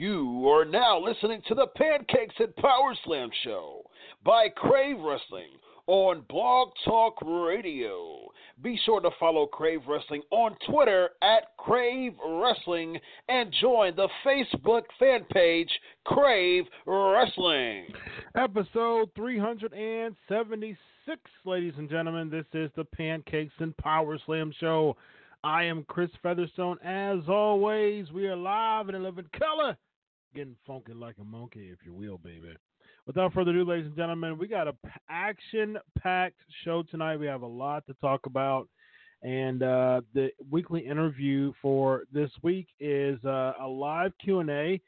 You are now listening to the Pancakes and Power Slam show by Crave Wrestling on Blog Talk Radio. Be sure to follow Crave Wrestling on Twitter at Crave Wrestling and join the Facebook fan page Crave Wrestling. Episode 376, ladies and gentlemen. This is the Pancakes and Power Slam show. I am Chris Featherstone. As always, we are live and in 11 color, getting funky like a monkey, if you will, baby. Without further ado, ladies and gentlemen, we got a action packed show tonight. We have a lot to talk about. And uh, the weekly interview for this week is uh, a live Q&A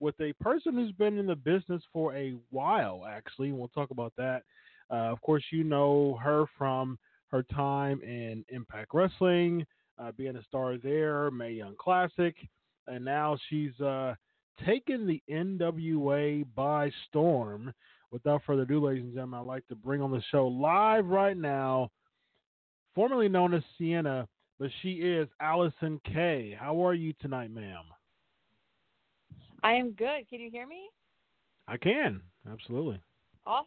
with a person who's been in the business for a while, actually. We'll talk about that. Uh, of course, you know her from her time in Impact Wrestling, uh, being a star there, Mae Young Classic, and now she's uh, taken the NWA by storm. Without further ado, ladies and gentlemen, I'd like to bring on the show live right now, formerly known as Sienna, but she is Allysin Kay. How are you tonight, ma'am? I am good. Can you hear me? I can, absolutely. Awesome.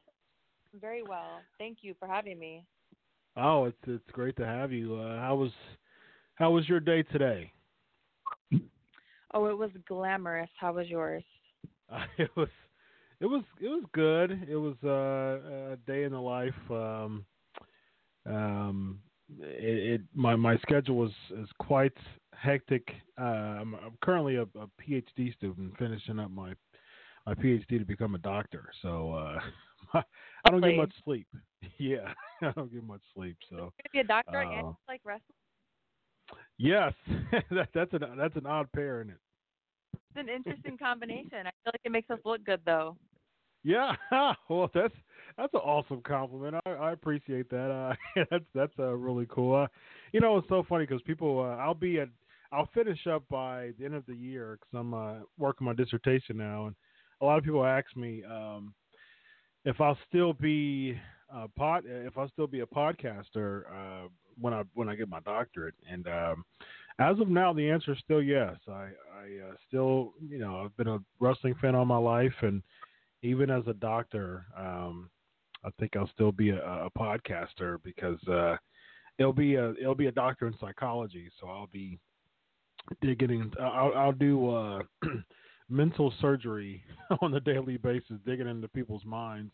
Very well. Thank you for having me. Oh, it's it's great to have you. Uh, how was how was your day today? Oh, it was glamorous. How was yours? Uh, it was it was it was good. It was uh, a day in the life. Um, um, it, it my my schedule is is quite hectic. Uh, I'm, I'm currently a, a PhD student, finishing up my my PhD to become a doctor. So uh, I don't get much sleep. Yeah, I don't get much sleep. So be a doctor Uh, and like wrestling. Yes, that, that's an that's an odd pair, isn't it? It's an interesting combination. I feel like it makes us look good though. Yeah, well, that's that's an awesome compliment. I, I appreciate that. Uh, that's that's uh, really cool. Uh, you know, it's so funny because people. Uh, I'll be at. I'll finish up by the end of the year because I'm uh, working my dissertation now, and a lot of people ask me um, if I'll still be a pod, if I'll still be a podcaster uh, when I when I get my doctorate. And um, as of now, the answer is still yes. I I uh, still you know I've been a wrestling fan all my life, and even as a doctor, um, I think I'll still be a, a podcaster because uh, it'll be a it'll be a doctor in psychology, so I'll be digging. I'll, I'll do uh, mental surgery on a daily basis, digging into people's minds.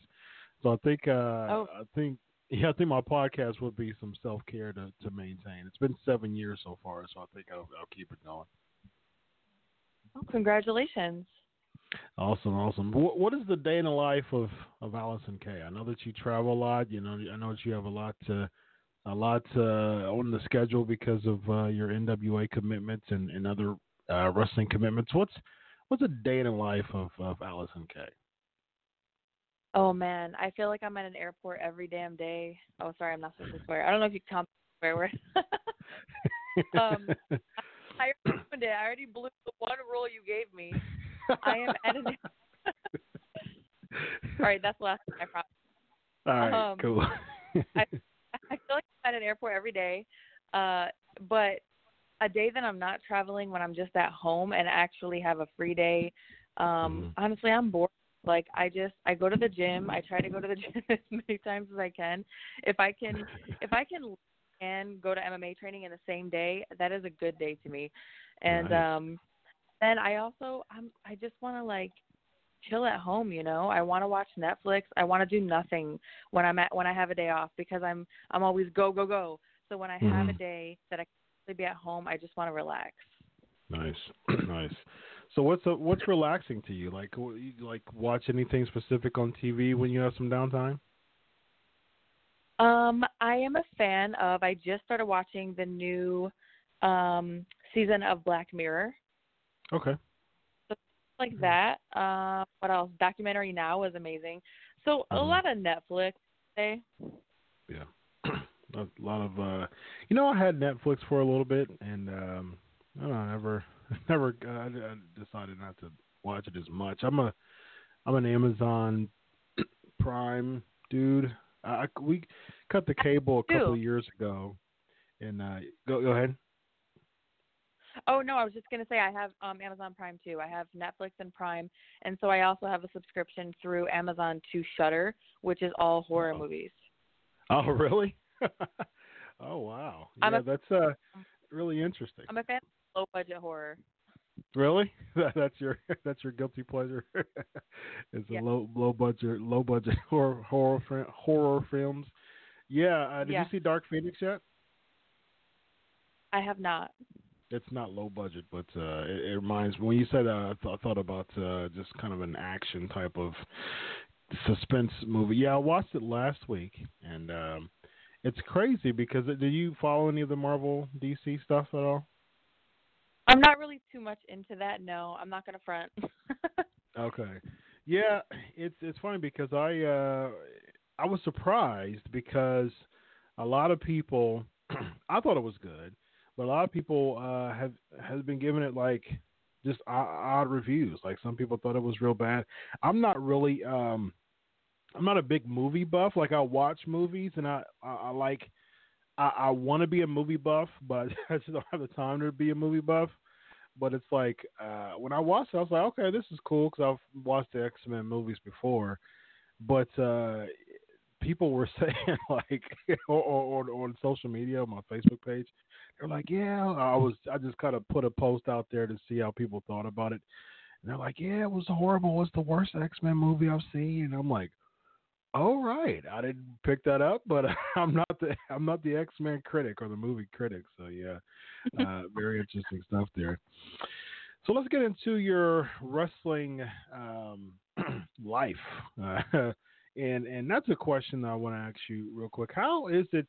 So I think uh, Oh. I think yeah, I think my podcast would be some self care to to maintain. It's been seven years so far, so I think I'll, I'll keep it going. Oh, congratulations. Awesome, awesome. What, what is the day in the life of, of Allysin Kay? I know that you travel a lot. You know, I know that you have a lot to a lot uh, on the schedule because of uh, your NWA commitments and, and other uh, wrestling commitments. What's what's a day in the life of, of Allysin Kay? Oh man, I feel like I'm at an airport every damn day. Oh, sorry, I'm not supposed to swear. I don't know if you can swear word. um, I ruined it. I already blew the one rule you gave me. I am at an. All right, that's the last one. I promise. All right, Um, cool. I, I feel like I'm at an airport every day, uh, but a day that I'm not traveling when I'm just at home and actually have a free day. Um, Honestly, I'm bored. Like I just I go to the gym. I try to go to the gym as many times as I can. If I can, if I can and go to MMA training in the same day, that is a good day to me. And um, then I also I'm I just want to like chill at home you know i want to watch netflix i want to do nothing when i'm at when i have a day off because i'm i'm always go go go so when i have a Mhm. day that i can be at home i just want to relax nice, nice. So what's uh what's relaxing to you? Like you like watch anything specific on TV when you have some downtime? um i am a fan of i just started watching the new um season of black mirror Okay. like that um what else documentary now was amazing so a Mhm. lot of netflix eh? Yeah. a lot of uh you know I had Netflix for a little bit and um I don't know, never never uh, I, I decided not to watch it as much. I'm a I'm an Amazon Prime dude. I, we cut the cable a couple of years ago and uh go go ahead. Oh no, I was just gonna say I have um Amazon Prime too. I have Netflix and Prime, and so I also have a subscription through Amazon to Shudder, which is all horror Oh. movies. Oh really? oh wow. Yeah, a- that's uh really interesting. I'm a fan low budget horror. Really? That's your that's your guilty pleasure. it's Yeah. a low low budget low budget horror horror horror films. Yeah. Uh, did Yeah. you see Dark Phoenix yet? I have not. It's not low budget, but uh, it, it reminds me. when you said that, I, th- I thought about uh, just kind of an action type of suspense movie. Yeah, I watched it last week, and um, it's crazy because uh, do you follow any of the Marvel DC stuff at all? I'm not really too much into that. No, I'm not gonna front. Okay. Yeah, it's it's funny because I uh I was surprised because a lot of people I thought it was good, but a lot of people uh have has been giving it like just odd reviews. Like some people thought it was real bad. I'm not really um I'm not a big movie buff. Like I watch movies and I I, I like I, I want to be a movie buff, but I just don't have the time to be a movie buff. But it's like uh, when I watched it, I was like, okay, this is cool because I've watched the X Men movies before, but uh, people were saying like, or, or, or on social media, on my Facebook page, they're like, yeah, I was, I just kind of put a post out there to see how people thought about it, and they're like, yeah, it was horrible, it was the worst X Men movie I've seen, and I'm like. All right, I didn't pick that up, but I'm not the I'm not the X Men critic or the movie critic. So yeah, uh, very interesting stuff there. So let's get into your wrestling um, life, uh, and and that's a question that I want to ask you real quick. How is it?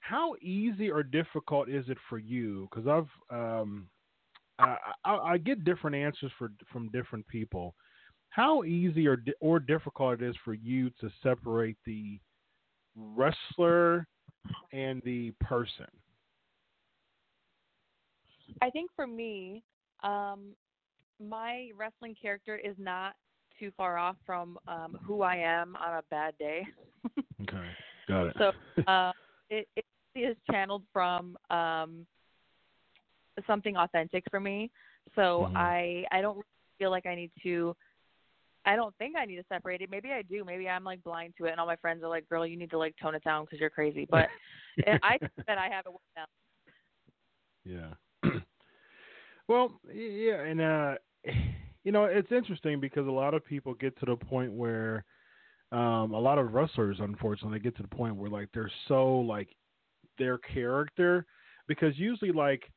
How easy or difficult is it for you? Because I've um, I, I, I get different answers for from different people. How easy or or difficult it is for you to separate the wrestler and the person? I think for me, um, my wrestling character is not too far off from um, who I am on a bad day. Okay, got it. So uh, it, it is channeled from um, something authentic for me. So Mhm. I I don't feel like I need to. I don't think I need to separate it. Maybe I do. Maybe I'm like blind to it, and all my friends are like, "Girl, you need to like tone it down because you're crazy." But I think that I have it with them. Yeah. well, yeah, and uh, you know, it's interesting because a lot of people get to the point where um, a lot of wrestlers, unfortunately, get to the point where like they're so like their character because usually like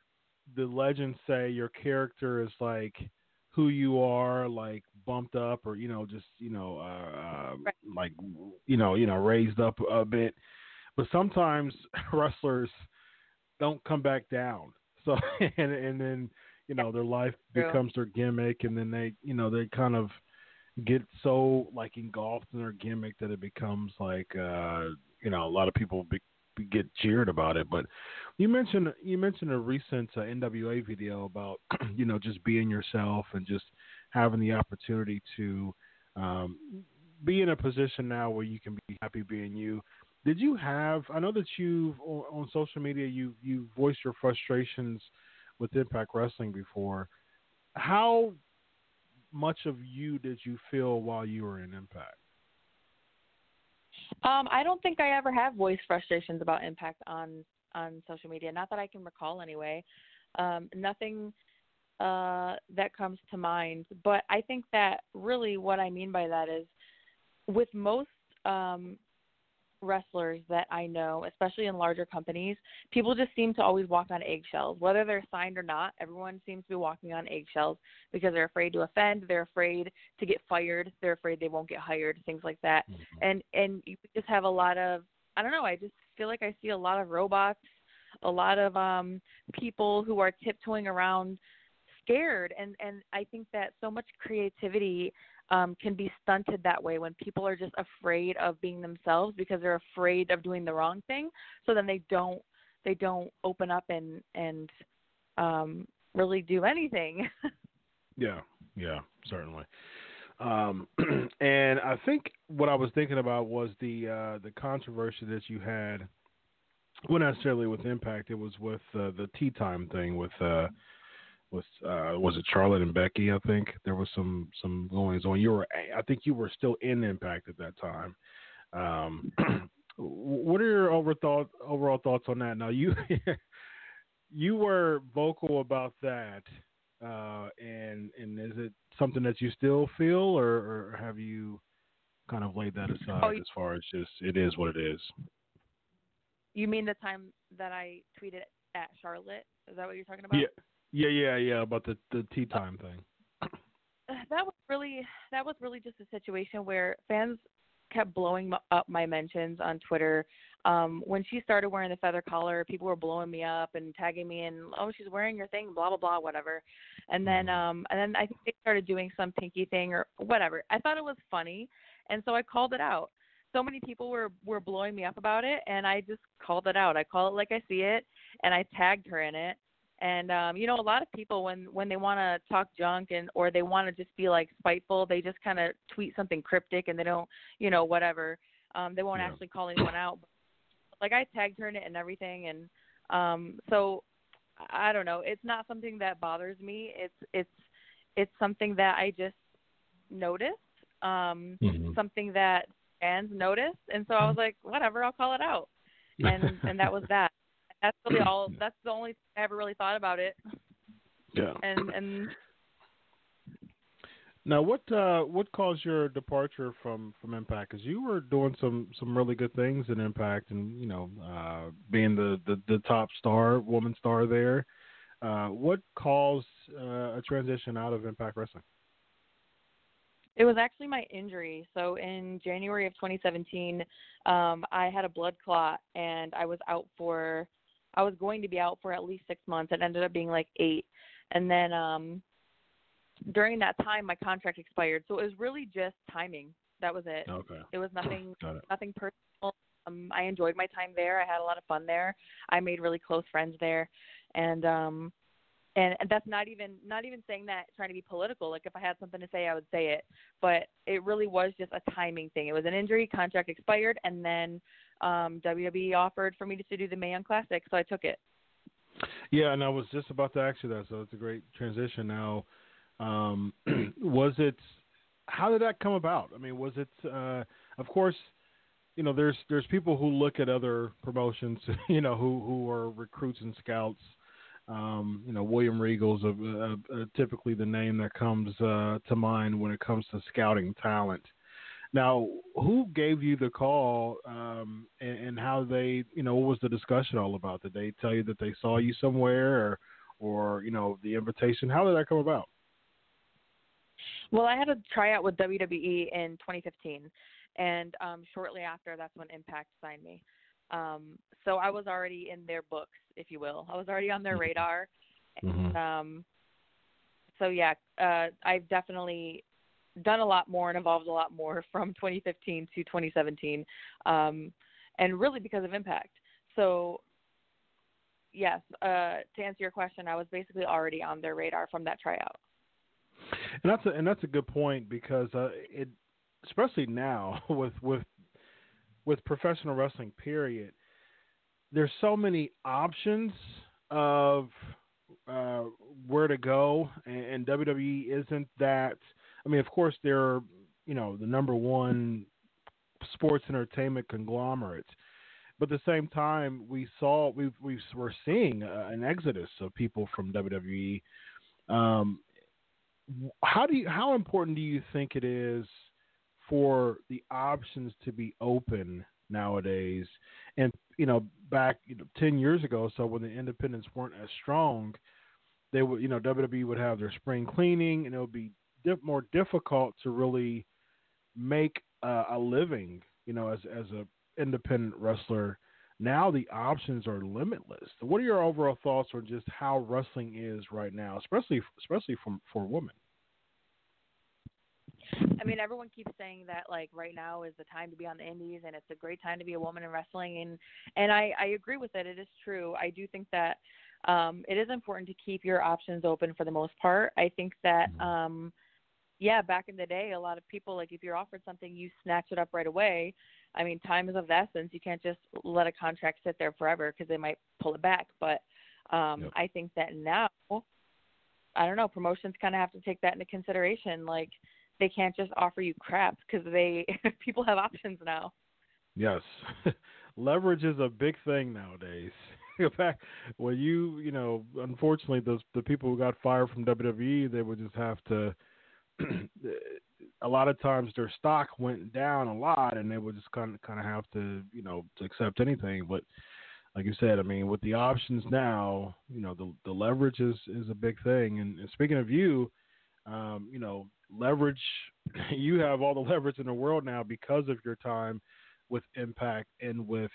the legends say your character is like who you are like bumped up or you know just you know uh, uh Right. like you know you know raised up a bit but sometimes wrestlers don't come back down. So and and then you know their life True. becomes their gimmick, and then they you know they kind of get so like engulfed in their gimmick that it becomes like uh you know a lot of people be, be, get jeered about it. But you mentioned you mentioned a recent uh, NWA video about you know just being yourself and just having the opportunity to um, be in a position now where you can be happy being you. Did you have? I know that you've on, social media you you voiced your frustrations with Impact Wrestling before. How much of you did you feel while you were in Impact? Um, I don't think I ever have voiced frustrations about Impact on on social media. Not that I can recall, anyway. Um, nothing uh, that comes to mind. But I think that really what I mean by that is, with most um, wrestlers that I know, especially in larger companies, people just seem to always walk on eggshells. Whether they're signed or not, everyone seems to be walking on eggshells because they're afraid to offend, they're afraid to get fired, they're afraid they won't get hired, things like that. Mm-hmm. And and you just have a lot of I don't know, I just feel like I see a lot of robots, a lot of um people who are tiptoeing around scared and and I think that so much creativity um, can be stunted that way when people are just afraid of being themselves because they're afraid of doing the wrong thing. So then they don't they don't open up and and um, really do anything. Yeah, yeah, certainly. Um, and I think what I was thinking about was the uh, the controversy that you had, well, not necessarily with Impact. It was with uh, the tea time thing with uh, with uh, was it Charlotte and Becky? I think there was some some goings on. You were I think you were still in Impact at that time. Um, what are your over thought, overall thoughts on that? Now you you were vocal about that, uh, and and is it something that you still feel, or, or have you kind of laid that aside Oh, as far as just it is what it is? you mean the time that I tweeted at Charlotte? Is that what you're talking about? Yeah, yeah, yeah, yeah. About the the tea time thing. that was really that was really just a situation where fans kept blowing up my mentions on Twitter. Um, when she started wearing the feather collar, people were blowing me up and tagging me and oh she's wearing your thing, blah blah blah, whatever. And then um and then I think they started doing some pinky thing or whatever. I thought it was funny and so I called it out. So many people were were blowing me up about it and I just called it out. I call it like I see it and I tagged her in it and um you know a lot of people when when they want to talk junk and or they want to just be like spiteful they just kind of tweet something cryptic and they don't you know whatever um they won't Yeah. actually call anyone out. Like i tagged her in it and everything and um so i don't know. It's not something that bothers me. It's it's it's something that i just noticed um Mhm. something that fans noticed and so i was like whatever i'll call it out. And and that was that that's really all that's the only thing i ever really thought about it Yeah. and and Now, what uh, what caused your departure from from Impact? Because you were doing some some really good things in Impact, and you know, uh, being the, the the top star, woman star there. Uh, what caused uh, a transition out of Impact Wrestling? it was actually my injury so in january of 2017 um i had a blood clot and i was out for i was going to be out for at least six months it ended up being like eight and then um during that time my contract expired so it was really just timing that was it Okay, it was nothing it. nothing personal. Um, I enjoyed my time there. I had a lot of fun there. I made really close friends there, and um, and, and that's not even not even saying that trying to be political. Like if I had something to say, I would say it. But it really was just a timing thing. It was an injury, contract expired, and then um, WWE offered for me to do the Mae Young Classic, so I took it. Yeah, and I was just about to ask you that, so it's a great transition. Now, um, was it? How did that come about? I mean, was it? Uh, of course, you know, there's there's people who look at other promotions, you know, who who are recruits and scouts. Um, you know, William Regal's a, a, a, typically the name that comes uh, to mind when it comes to scouting talent. Now, who gave you the call, um, and, and how they, you know, what was the discussion all about? Did they tell you that they saw you somewhere, or, or you know, the invitation? How did that come about? Well, I had a tryout with WWE in 2015, and um, shortly after, that's when Impact signed me. Um, so I was already in their books, if you will. I was already on their Mm-hmm. radar. Mhm. And, um, so yeah, uh, I've definitely done a lot more and evolved a lot more from 2015 to 2017, um, and really because of Impact. So yes, uh, to answer your question, I was basically already on their radar from that tryout. And that's a, and that's a good point because uh, it, especially now with with with professional wrestling, period. There's so many options of uh, where to go, and, and WWE isn't that. I mean, of course, they're you know the number one sports entertainment conglomerate, but at the same time, we saw we we we're seeing uh, an exodus of people from WWE. Um, how do you how important do you think it is for the options to be open nowadays and you know back you know, 10 years ago so when the independents weren't as strong they would you know WWE would have their spring cleaning and it would be more difficult to really make uh, a living you know as as a independent wrestler now the options are limitless what are your overall thoughts on just how wrestling is right now especially especially from for women I mean, everyone keeps saying that like right now is the time to be on the indies and it's a great time to be a woman in wrestling and and I I agree with it. It is true. I do think that um it is important to keep your options open for the most part. I think that um yeah, back in the day, a lot of people like if you're offered something, you snatch it up right away. I mean, time is of the essence. You can't just let a contract sit there forever because they might pull it back. But um Yep. I think that now I don't know, promotions kind of have to take that into consideration like they can't just offer you crap because they people have options now. Yes, leverage is a big thing nowadays. Back when you, you know, unfortunately, those the people who got fired from WWE, they would just have to. a lot of times, their stock went down a lot, and they would just kind of kind of have to, you know, to accept anything. But like you said, I mean, with the options now, you know, the the leverage is is a big thing. And, and speaking of you, um, you know, leverage. You have all the leverage in the world now because of your time with Impact and with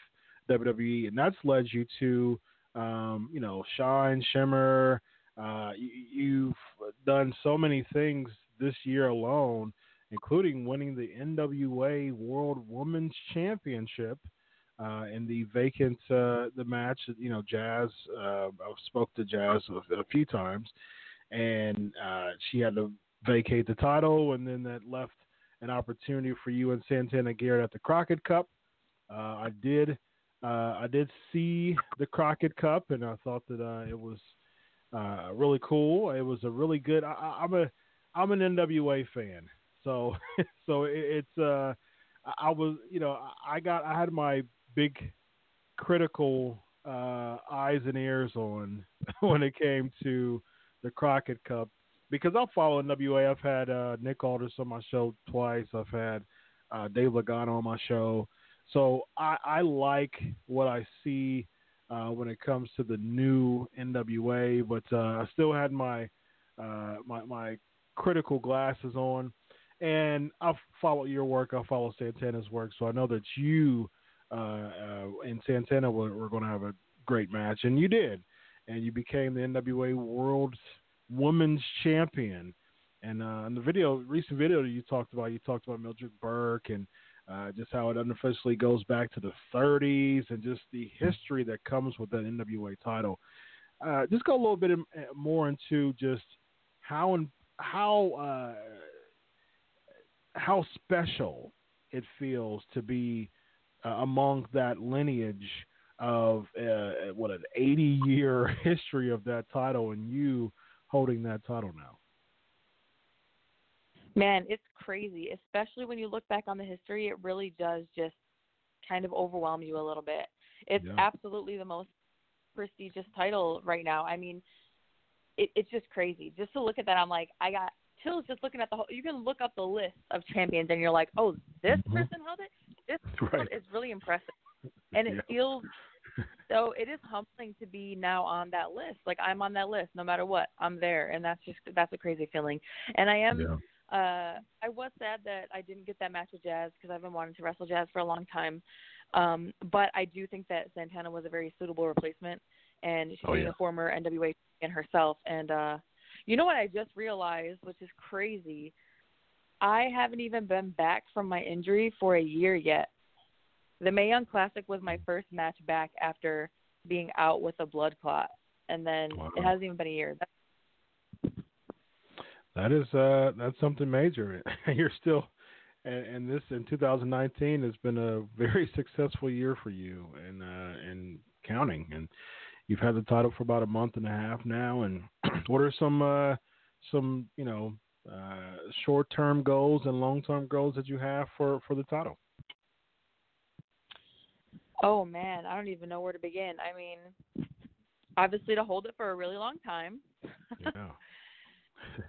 WWE, and that's led you to, um, you know, shine, shimmer. Uh, you, you've done so many things this year alone, including winning the NWA World Women's Championship. Uh, in the vacant uh, the match, you know, Jazz. Uh, I spoke to Jazz a, a few times, and uh, she had to vacate the title, and then that left an opportunity for you and Santana Garrett at the Crockett Cup. Uh, I did, uh, I did see the Crockett Cup, and I thought that it was really cool. It was a really good. I- I'm a, I'm an NWA fan, so so it, it's. Uh, I- was, you know, I got, I had my big critical uh, eyes and ears on when it came to the Crockett Cup because I'll follow NWA. I've had uh, Nick Aldis on my show twice. I've had uh, Dave Lagana on my show. So I, I like what I see uh, when it comes to the new NWA, but uh, I still had my, uh, my my critical glasses on, and I'll follow your work. I'll follow Santana's work, so I know that you uh, uh, and Santana were, were going to have a great match, and you did, and you became the NWA World Women's Champion. And uh, in the video, recent video that you talked about, you talked about Mildred Burke and uh, just how it unofficially goes back to the 30s and just the history that comes with that NWA title. Uh, just go a little bit uh, more into just how and how uh, how special it feels to be uh, among that lineage of uh, what an 80 year history of that title and you holding that title now. Man, it's crazy, especially when you look back on the history. It really does just kind of overwhelm you a little bit. It's Yeah. absolutely the most prestigious title right now. I mean, it, it's just crazy. Just to look at that, I'm like, I got chills just looking at the whole. You can look up the list of champions, and you're like, oh, this Mhm. person held it. This Right. is really impressive, and it Yeah. feels so. It is humbling to be now on that list. Like I'm on that list, no matter what. I'm there, and that's just that's a crazy feeling. And I am uh, I was sad that I didn't get that match with Jazz because I've been wanting to wrestle Jazz for a long time. Um, but I do think that Santana was a very suitable replacement, and she's Oh, yeah. a former NWA champion herself. And uh, you know what I just realized, which is crazy. I haven't even been back from my injury for a year yet. The Mae Young Classic was my first match back after being out with a blood clot, and then Wow. it hasn't even been a year. That is uh that's something major. You're still and, and this in 2019 has been a very successful year for you and uh and counting and you've had the title for about a month and a half now and what are some uh some, you know, uh short-term goals and long-term goals that you have for for the title? Oh man, I don't even know where to begin. I mean, obviously to hold it for a really long time. Yeah.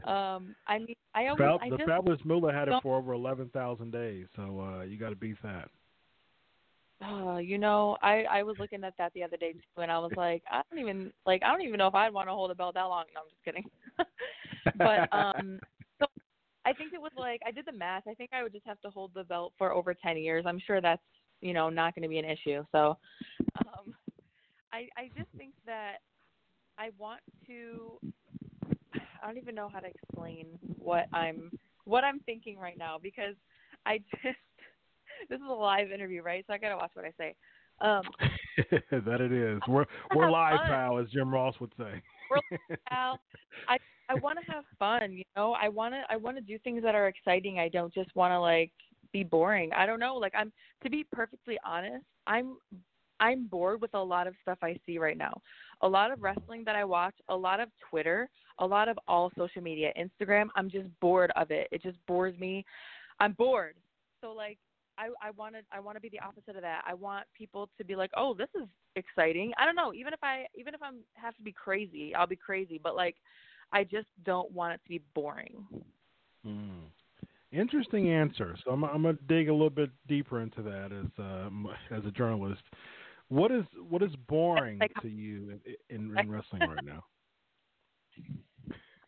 Um, I mean, I always, Fab- I the fabulous Moolah had it for over 11,000 days, so uh you got to beat that. Uh, you know, I I was looking at that the other day too, and I was like, I don't even like, I don't even know if I'd want to hold a belt that long. No, I'm just kidding. but um, so I think it was like I did the math. I think I would just have to hold the belt for over ten years. I'm sure that's you know not going to be an issue. So, um, I I just think that I want to. I don't even know how to explain what I'm what I'm thinking right now because I just this is a live interview, right? So I gotta watch what I say. Um, that it is. We're we're live, fun. pal, as Jim Ross would say. Al, I I want to have fun. You know, I want to I want to do things that are exciting. I don't just want to like be boring. I don't know. Like I'm to be perfectly honest, I'm I'm bored with a lot of stuff I see right now. A lot of wrestling that I watch, a lot of Twitter, a lot of all social media, Instagram. I'm just bored of it. It just bores me. I'm bored. So like I I want to I want to be the opposite of that. I want people to be like, "Oh, this is exciting." I don't know, even if I even if I'm have to be crazy, I'll be crazy, but like I just don't want it to be boring. Hmm. Interesting answer. So I'm I'm gonna dig a little bit deeper into that as uh, as a journalist. What is what is boring Like- to you in, in, in wrestling right now?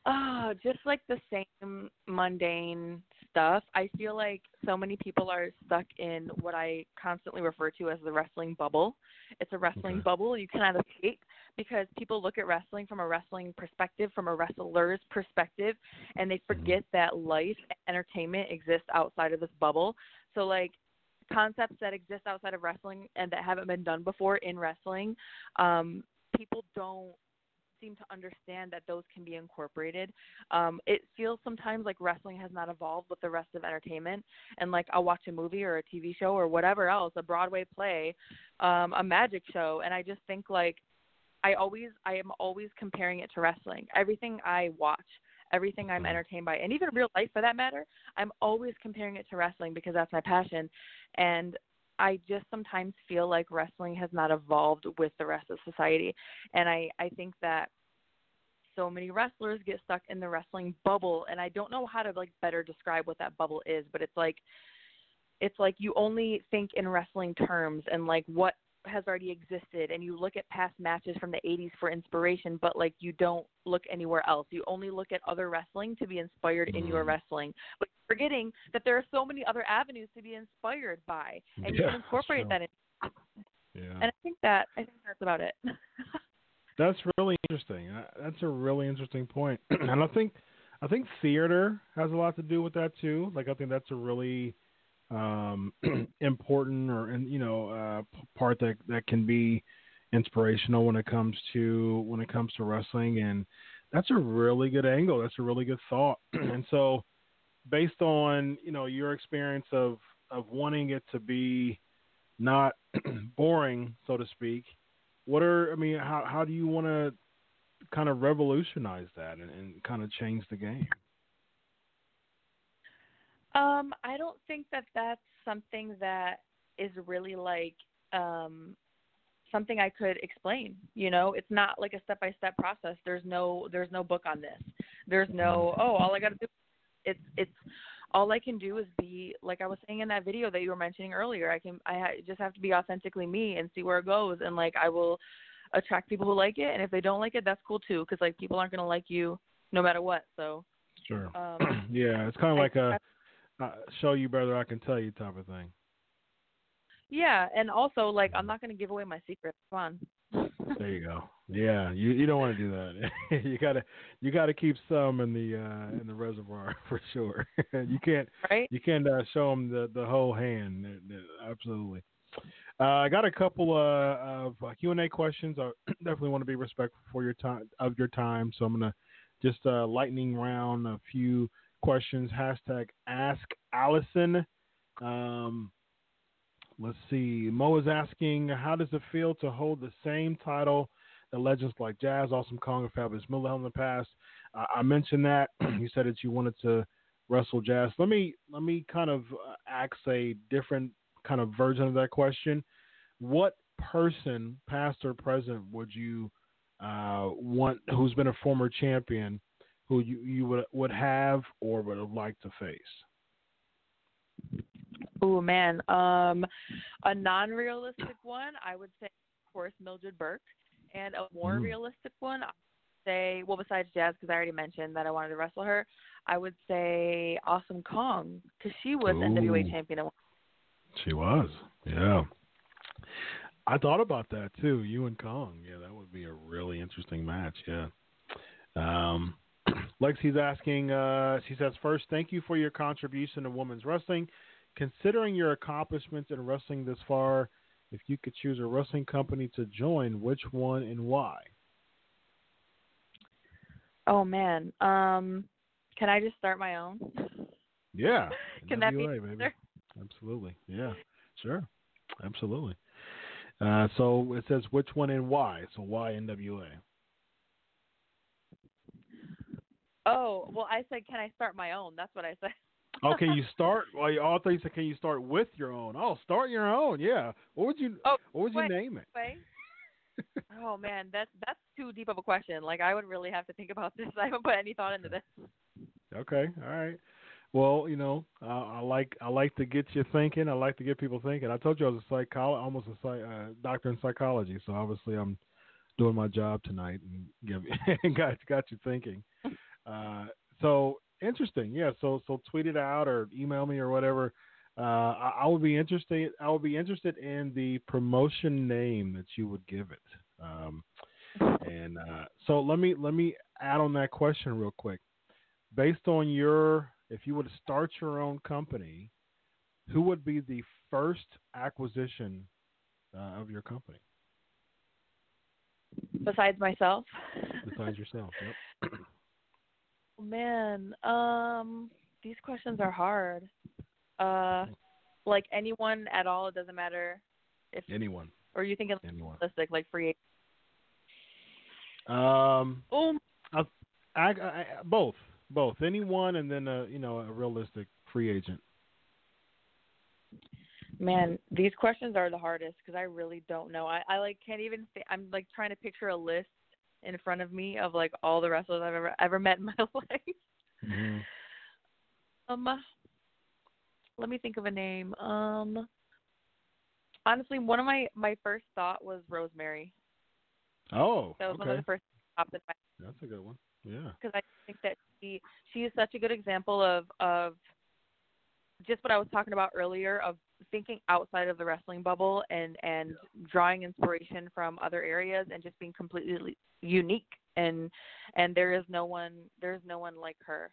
Oh, just like the same mundane stuff. I feel like so many people are stuck in what I constantly refer to as the wrestling bubble. It's a wrestling Okay. bubble you cannot escape because people look at wrestling from a wrestling perspective, from a wrestler's perspective, and they forget that life and entertainment exists outside of this bubble. So like concepts that exist outside of wrestling and that haven't been done before in wrestling, um, people don't seem to understand that those can be incorporated. Um, it feels sometimes like wrestling has not evolved with the rest of entertainment. And like I'll watch a movie or a TV show or whatever else, a Broadway play, um, a magic show, and I just think like I always I am always comparing it to wrestling. Everything I watch, everything I'm Mhm. entertained by, and even real life for that matter, I'm always comparing it to wrestling because that's my passion. And I just sometimes feel like wrestling has not evolved with the rest of society. And I, I think that so many wrestlers get stuck in the wrestling bubble and I don't know how to like better describe what that bubble is, but it's like it's like you only think in wrestling terms and like what has already existed and you look at past matches from the 80s for inspiration but like you don't look anywhere else you only look at other wrestling to be inspired in your Mhm. wrestling but forgetting that there are so many other avenues to be inspired by and you can incorporate that in Yeah. and i think that i think that's about it That's really interesting. Uh, That's a really interesting point, and I think I think theater has a lot to do with that too. Like I think that's a really um, important or and you know uh, part that that can be inspirational when it comes to when it comes to wrestling, and that's a really good angle. That's a really good thought. and so, based on you know your experience of of wanting it to be not boring, so to speak what are I mean, how how do you want to kind of revolutionize that and, and kind of change the game? Um, I don't think that that's something that is really like um something I could explain. You know, it's not like a step by step process. There's no there's no book on this. There's no oh all I got to do. It's it's all I can do is be like I was saying in that video that you were mentioning earlier. I can I ha- just have to be authentically me and see where it goes, and like I will attract people who like it, and if they don't like it, that's cool too, because like people aren't gonna like you no matter what. So Sure. Um, yeah, it's kind of like a uh, show you brother, I can tell you type of thing. yeah, and also like I'm not going to give away my secrets. Come on. There you go. Yeah, you you don't want to do that. you gotta you gotta keep some in the uh in the reservoir for sure. you can't Right? you can't uh, show them the the whole hand. Absolutely. Uh, I got a couple uh, of uh, Q and A questions. I definitely want to be respectful for your time of your time, so I'm gonna just uh, lightning round a few questions. Hashtag Ask Allison. Um, let's see. Mo is asking, how does it feel to hold the same title that legends like Jazz, Awesome Kong, and Fabulous Moolah held in the past? Uh, I mentioned that you said that you wanted to wrestle Jazz. Let me let me kind of uh, ask a different kind of version of that question. What person, past or present, would you uh, want who's been a former champion, who you, you would would have or would have liked to face? Oh man, um, a non-realistic one, I would say, of course, Mildred Burke, and a more Mm. realistic one, I would say, well, besides Jazz, because I already mentioned that I wanted to wrestle her, I would say Awesome Kong, because she was NWA champion. She was, yeah. I thought about that too. You and Kong, yeah, that would be a really interesting match. Yeah. Um, Lexi's asking. Uh, she says, first, thank you for your contribution to women's wrestling. Considering your accomplishments in wrestling this far, if you could choose a wrestling company to join, which one and why? Oh man, um, can I just start my own? Yeah. Can that be baby. Absolutely. Yeah. Sure. Absolutely. Uh, so it says which one and why. So why NWA? Oh, well, I said, can I start my own? That's what I said. Okay, you start. Well, you- you said, can you start with your own? Oh, start your own. Yeah. What would you? Oh, what would you name it? oh man, that's that's too deep of a question. Like I would really have to think about this. I haven't put any thought into this. Okay. All right. Well, you know, uh, I like I like to get you thinking. I like to get people thinking. I told you I was a psychologist, almost a psych- uh, doctor in psychology. So obviously I'm doing my job tonight and give got got you thinking. Uh, so interesting. Yeah. So so tweet it out or email me or whatever. Uh, I, I would be interested. I would be interested in the promotion name that you would give it. Um, and uh, so let me let me add on that question real quick. Based on your, if you were to start your own company, who would be the first acquisition uh, of your company Besides myself. besides yourself? Yep. Man, um, these questions are hard. Uh, like anyone at all, it doesn't matter if, Anyone, or you thinking anyone. realistic, like free. Agent. Um, Oh, I, I, I, both, both. Anyone, and then a you know a realistic free agent. man, these questions are the hardest because I really don't know. I, I like can't even. Th- I'm like trying to picture a list in front of me of like all the wrestlers I've ever ever met in my life. Mm-hmm. Um, let me think of a name. Um, honestly, one of my my first thought was Rosemary. Oh, That was one okay, of the first thoughts in my that's a good one. Yeah. because I think that she she is such a good example of of just what I was talking about earlier of thinking outside of the wrestling bubble and and drawing inspiration from other areas and just being completely unique and and there is no one there's no one like her.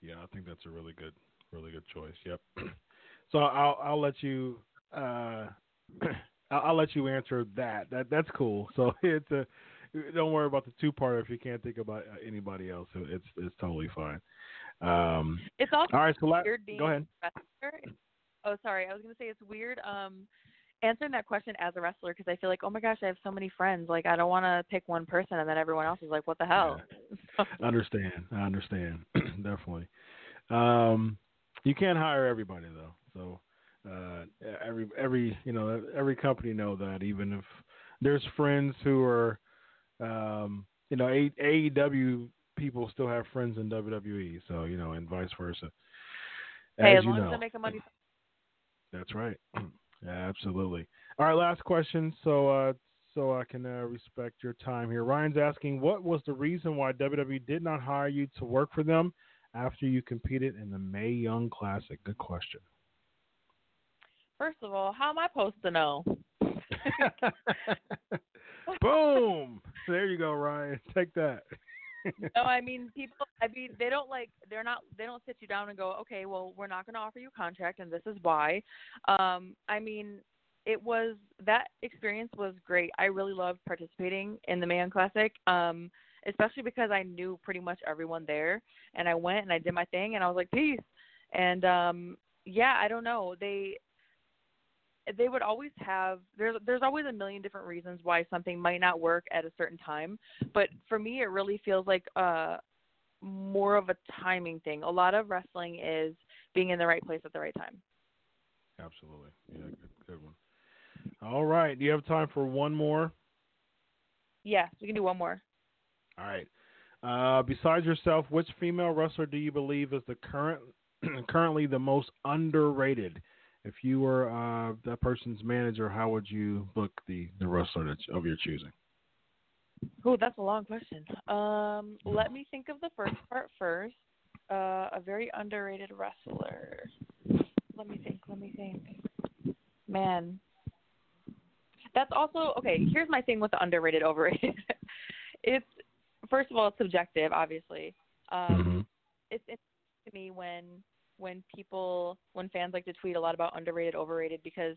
Yeah, I think that's a really good, really good choice. Yep. so I'll I'll let you uh, I'll, let you answer that. That that's cool. So it's a don't worry about the two part if you can't think about uh, anybody else. It's it's totally fine. Um, It's also all right, so being go ahead. Oh, sorry. I was going to say it's weird um answering that question as a wrestler because I feel like, oh my gosh, I have so many friends. Like I don't want to pick one person and then everyone else is like, what the hell? I understand. I understand. Definitely. Um, you can't hire everybody though. So uh, every every you know every company know that even if there's friends who are um, you know A- AEW people still have friends in WWE. So you know and vice versa. hey, as as you long know. as they're making money. That's right. Yeah, absolutely. All right, last question. So, uh, so I can uh, respect your time here. Ryan's asking, what was the reason why WWE did not hire you to work for them after you competed in the Mae Young Classic? Good question. First of all, how am I supposed to know? Boom! There you go, Ryan. Take that. No, I mean people. I mean they don't like. They're not. They don't sit you down and go, okay, well, we're not going to offer you a contract, and this is why. Um, I mean, it was that experience was great. I really loved participating in the Young Classic. Um, especially because I knew pretty much everyone there, and I went and I did my thing, and I was like, peace. And um, yeah, I don't know. They they would always have there's there's always a million different reasons why something might not work at a certain time but for me it really feels like uh more of a timing thing. A lot of wrestling is being in the right place at the right time. Absolutely. Yeah good, good one. All right do you have time for one more? Yes we can do one more. All right. Uh, besides yourself which female wrestler do you believe is the current currently the most underrated if you were uh, that person's manager, how would you book the the wrestler that, of your choosing? Oh, that's a long question. Um, let me think of the first part first. Uh, a very underrated wrestler. Let me think. Let me think. Man, that's also okay. Here's my thing with the underrated, overrated. it's first of all, it's subjective, obviously. Um, mm-hmm. It's interesting to me when when people when fans like to tweet a lot about underrated overrated because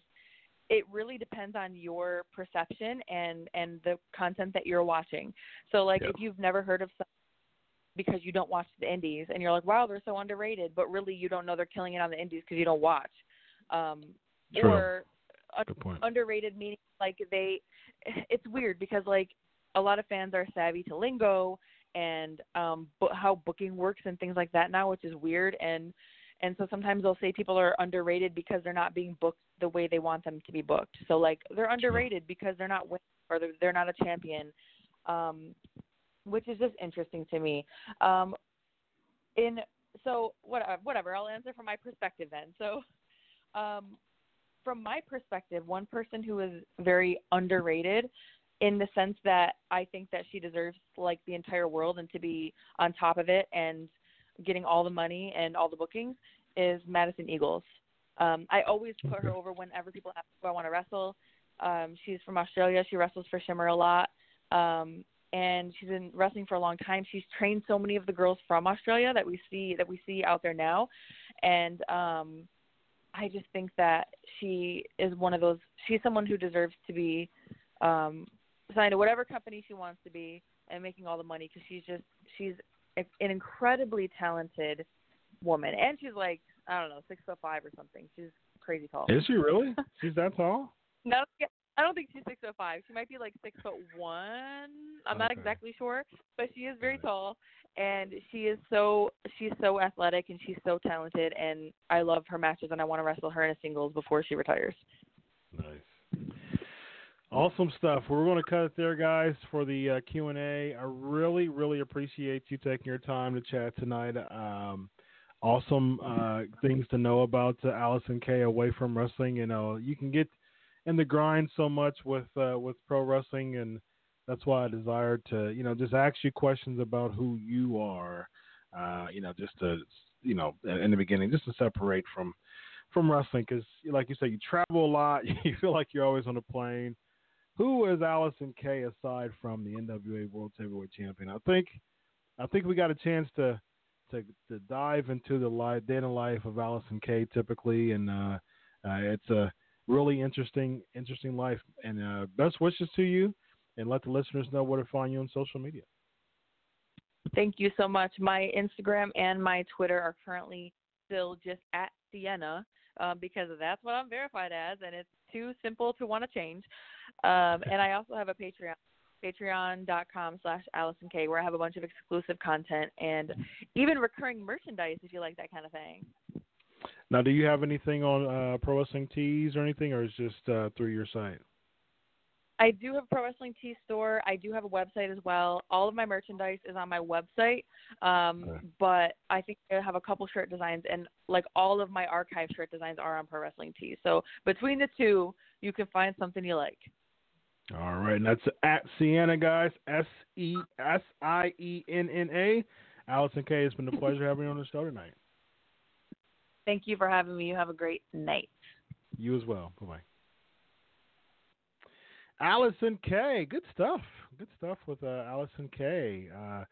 it really depends on your perception and and the content that you're watching so like yep. if you've never heard of some because you don't watch the indies and you're like wow they're so underrated but really you don't know they're killing it on the indies because you don't watch um True. or un- underrated meaning like they it's weird because like a lot of fans are savvy to lingo and um bu- how booking works and things like that now which is weird and and so sometimes they'll say people are underrated because they're not being booked the way they want them to be booked. So like they're underrated because they're not winning or they're, they're not a champion, um, which is just interesting to me. Um, in so whatever, whatever. I'll answer from my perspective then. So, um, from my perspective, one person who is very underrated in the sense that I think that she deserves like the entire world and to be on top of it and getting all the money and all the bookings is Madison Eagles. Um, I always put okay. her over whenever people ask if I want to wrestle. Um, she's from Australia. She wrestles for Shimmer a lot. Um, and she's been wrestling for a long time. She's trained so many of the girls from Australia that we see that we see out there now. And um I just think that she is one of those she's someone who deserves to be um signed to whatever company she wants to be and making all the money because she's just she's an incredibly talented woman, and she's like I don't know six foot five or something. She's crazy tall. Is she really? she's that tall? No, I don't think she's six foot five. She might be like six foot one. I'm okay. not exactly sure, but she is very tall, and she is so she's so athletic and she's so talented, and I love her matches, and I want to wrestle her in a singles before she retires. Nice. Awesome stuff. We're going to cut it there, guys, for the uh, Q and A. I really, really appreciate you taking your time to chat tonight. Um, awesome uh, things to know about uh, Allysin Kay away from wrestling. You know, you can get in the grind so much with uh, with pro wrestling, and that's why I desired to, you know, just ask you questions about who you are. Uh, you know, just to, you know, in the beginning, just to separate from from wrestling, because like you said, you travel a lot. You feel like you're always on a plane who is Allysin Kay aside from the NWA World Heavyweight Champion? I think I think we got a chance to to, to dive into the life, day in the life of Allysin Kay typically, and uh, uh, it's a really interesting interesting life. And uh, best wishes to you, and let the listeners know where to find you on social media. Thank you so much. My Instagram and my Twitter are currently still just at Sienna um, because that's what I'm verified as, and it's too simple to want to change. Um, and I also have a Patreon, patreon.com slash Allysin Kay, where I have a bunch of exclusive content and even recurring merchandise if you like that kind of thing. Now, do you have anything on uh, Pro Wrestling Tees or anything, or is it just uh, through your site? I do have a Pro Wrestling Tee store. I do have a website as well. All of my merchandise is on my website, um, okay. but I think I have a couple shirt designs, and like all of my archive shirt designs are on Pro Wrestling Tees. So between the two, you can find something you like. All right, and that's at Sienna, guys. S E S I E N N A. Allysin Kay, it's been a pleasure having you on the show tonight. Thank you for having me. You have a great night. You as well. Bye bye. Allysin Kay. Good stuff. Good stuff with uh, Allysin Kay. Uh,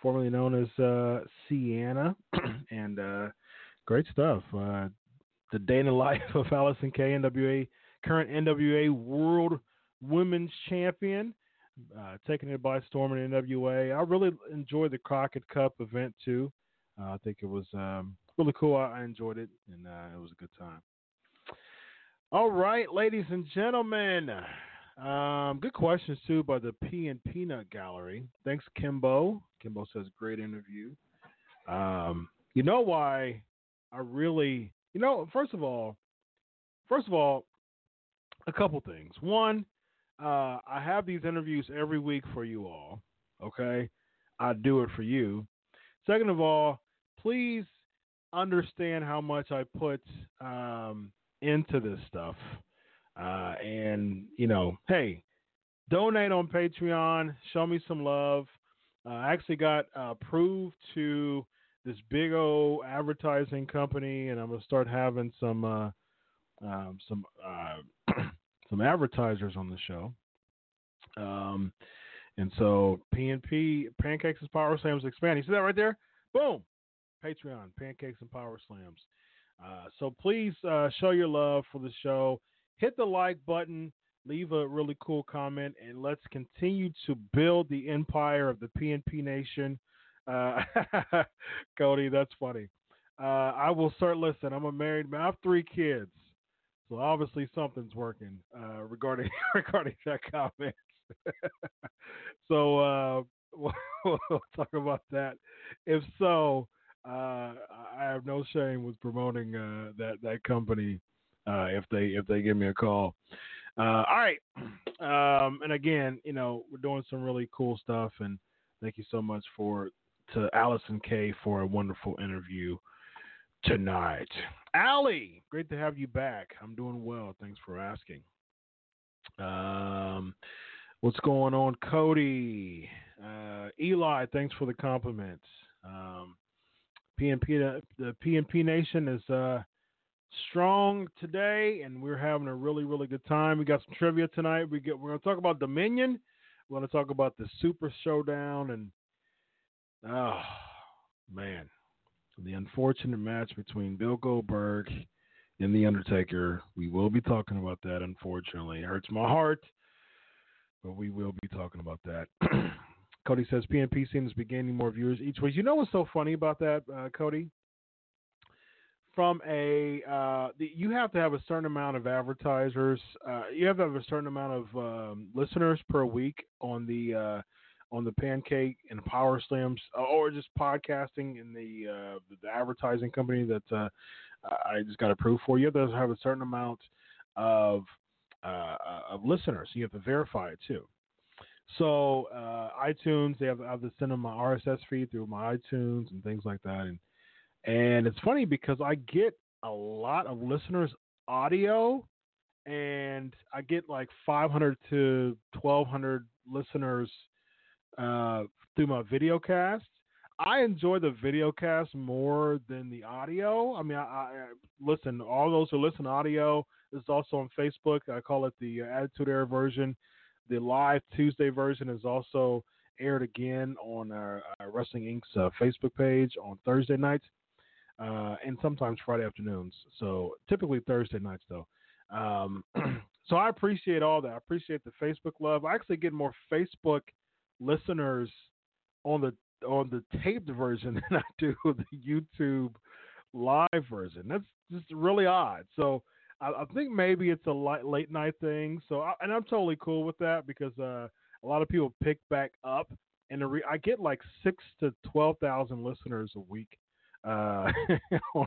formerly known as uh, Sienna, and uh, great stuff. Uh, the day in the life of Allysin Kay. NWA, current NWA World Women's Champion, uh, taking it by storm in NWA. I really enjoyed the Crockett Cup event too. Uh, I think it was um, really cool. I, I, enjoyed it, and uh, it was a good time. All right, ladies and gentlemen. Um, good questions too by the P and Peanut Gallery. Thanks, Kimbo. Kimbo says great interview. Um, you know why I really, you know, first of all, first of all, a couple things. One, uh, I have these interviews every week for you all. Okay, I do it for you. Second of all, please understand how much I put um, into this stuff. Uh, and you know, hey, donate on Patreon. Show me some love. Uh, I actually got uh, approved to this big old advertising company, and I'm gonna start having some uh, um, some uh, some advertisers on the show. Um, and so PNP Pancakes and Power Slams expand. You see that right there? Boom. Patreon Pancakes and Power Slams. Uh, so please uh, show your love for the show. Hit the like button. Leave a really cool comment, and let's continue to build the empire of the PNP Nation. Uh, Cody, that's funny. Uh, I will start. Listen, I'm a married man. I have three kids. So obviously something's working uh, regarding regarding that comment. so uh, we'll, we'll, talk about that. If so, uh, I have no shame with promoting uh, that that company uh, if they if they give me a call. Uh, all right, um, and again, you know, we're doing some really cool stuff, and thank you so much for to Allysin Kay for a wonderful interview tonight. Allie, great to have you back. I'm doing well. Thanks for asking. Um, what's going on, Cody? Uh, Eli, thanks for the compliments. Um, PNP, the PNP Nation is uh, strong today, and we're having a really, really good time. We got some trivia tonight. We get we're going to talk about Dominion. We're going to talk about the Super Showdown, and oh man, the unfortunate match between Bill Goldberg and The Undertaker. We will be talking about that, unfortunately. It hurts my heart, but we will be talking about that. Cody says PNP seems to be gaining more viewers each week. You know what's so funny about that, uh, Cody? From a, uh, the, you have to have a certain amount of advertisers. Uh, you have to have a certain amount of um, listeners per week on the uh, on the pancake and power slams uh, or just podcasting in the uh, the advertising company that uh, I just got approved for. You have to have a certain amount of uh, of listeners. You have to verify it too. So uh, iTunes, they have, have to send them my RSS feed through my iTunes and things like that. And and it's funny because I get a lot of listeners audio, and I get like 500 to 1200 listeners uh, through my video cast. I enjoy the video cast more than the audio. I mean, I, I listen. All those who listen audio is also on Facebook. I call it the Attitude Era version. The live Tuesday version is also aired again on our, our Wrestling Inc.'s uh, Facebook page on Thursday nights uh, and sometimes Friday afternoons. So typically Thursday nights, though. Um, so I appreciate all that. I appreciate the Facebook love. I actually get more Facebook listeners on the on the taped version than I do the YouTube live version. That's just really odd. So I, I think maybe it's a light, late night thing. So I, and I'm totally cool with that because uh, a lot of people pick back up, and re- I get like six to twelve thousand listeners a week uh, on,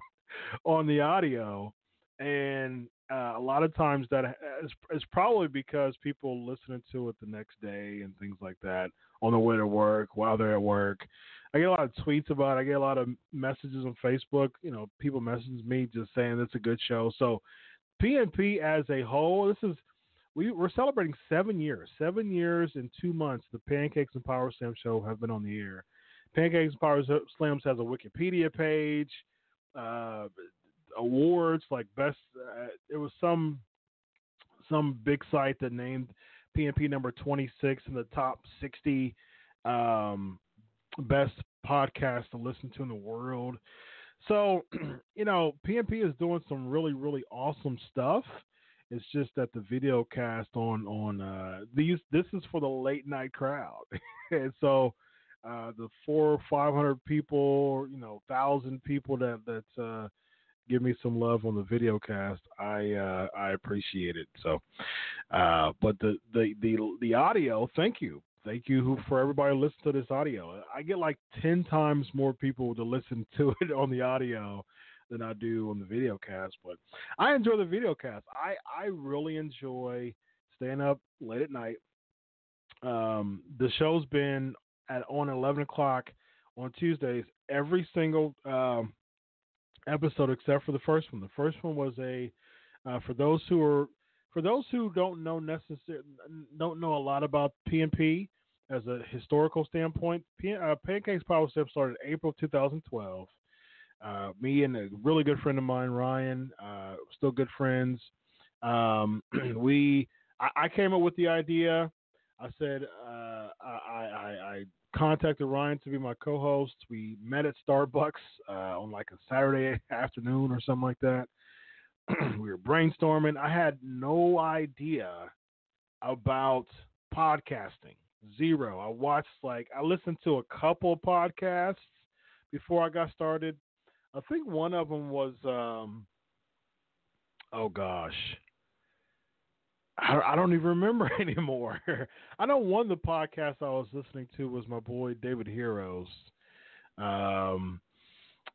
on the audio, and uh, a lot of times that is, is probably because people listening to it the next day and things like that on the way to work while they're at work. I get a lot of tweets about it. I get a lot of messages on Facebook. You know, people message me just saying it's a good show. So PNP as a whole, this is we we're celebrating seven years. Seven years and two months. The Pancakes and Power Slam show have been on the air. Pancakes and Power Slams has a Wikipedia page, uh, awards like best. Uh, it was some some big site that named PNP number 26 in the top 60 um, best podcasts to listen to in the world. So, you know, PNP is doing some really, really awesome stuff. It's just that the video cast on on uh, these this is for the late night crowd, and so uh, the four or five hundred people, you know, thousand people that that uh, give me some love on the video cast, I uh, I appreciate it. So, uh, but the, the the the audio, thank you, thank you for everybody listening to this audio. I get like ten times more people to listen to it on the audio than I do on the video cast. But I enjoy the video cast. I I really enjoy staying up late at night. Um, the show's been at on eleven o'clock on Tuesdays every single um, episode except for the first one. The first one was a uh, for those who are for those who don't know necessary don't know a lot about PNP as a historical standpoint. P- uh, Pancakes Power Step started April 2012. Uh, me and a really good friend of mine, Ryan, uh, still good friends. Um, we I, I, came up with the idea. I said uh, I, I, I contacted Ryan to be my co-host. We met at Starbucks uh, on like a Saturday afternoon or something like that. we were brainstorming. I had no idea about podcasting. Zero. I watched like I listened to a couple podcasts before I got started. I think one of them was um oh gosh. I, don't even remember anymore. I know one of the podcasts I was listening to was my boy David Heroes, um,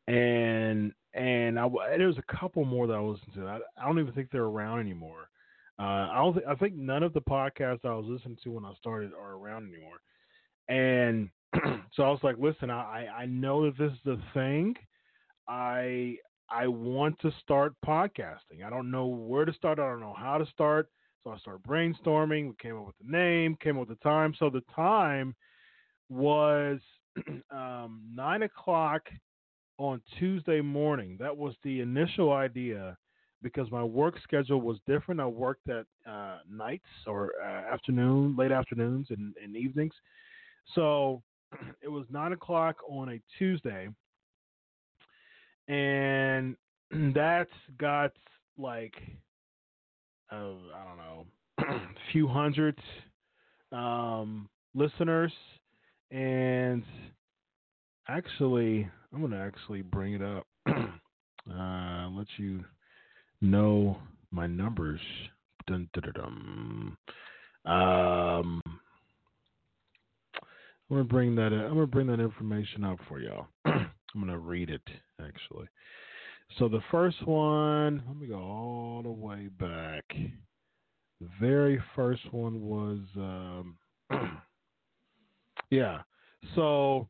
and and I there was a couple more that I listened to. I, I don't even think they're around anymore. Uh, I don't. Th- I think none of the podcasts I was listening to when I started are around anymore. And so I was like, listen, I I know that this is a thing. I I want to start podcasting. I don't know where to start. I don't know how to start. So I started brainstorming. We came up with the name, came up with the time. So the time was um, nine o'clock on Tuesday morning. That was the initial idea because my work schedule was different. I worked at uh, nights or uh, afternoon, late afternoons and, and evenings. So it was nine o'clock on a Tuesday, and that's got like of I don't know, few hundred um, listeners, and actually, I'm gonna actually bring it up. uh, let you know my numbers. Dun, dun, dun, um, I'm gonna bring that. I'm gonna bring that information up for y'all. I'm gonna read it actually. So the first one, let me go all the way back. The very first one was, um, yeah. So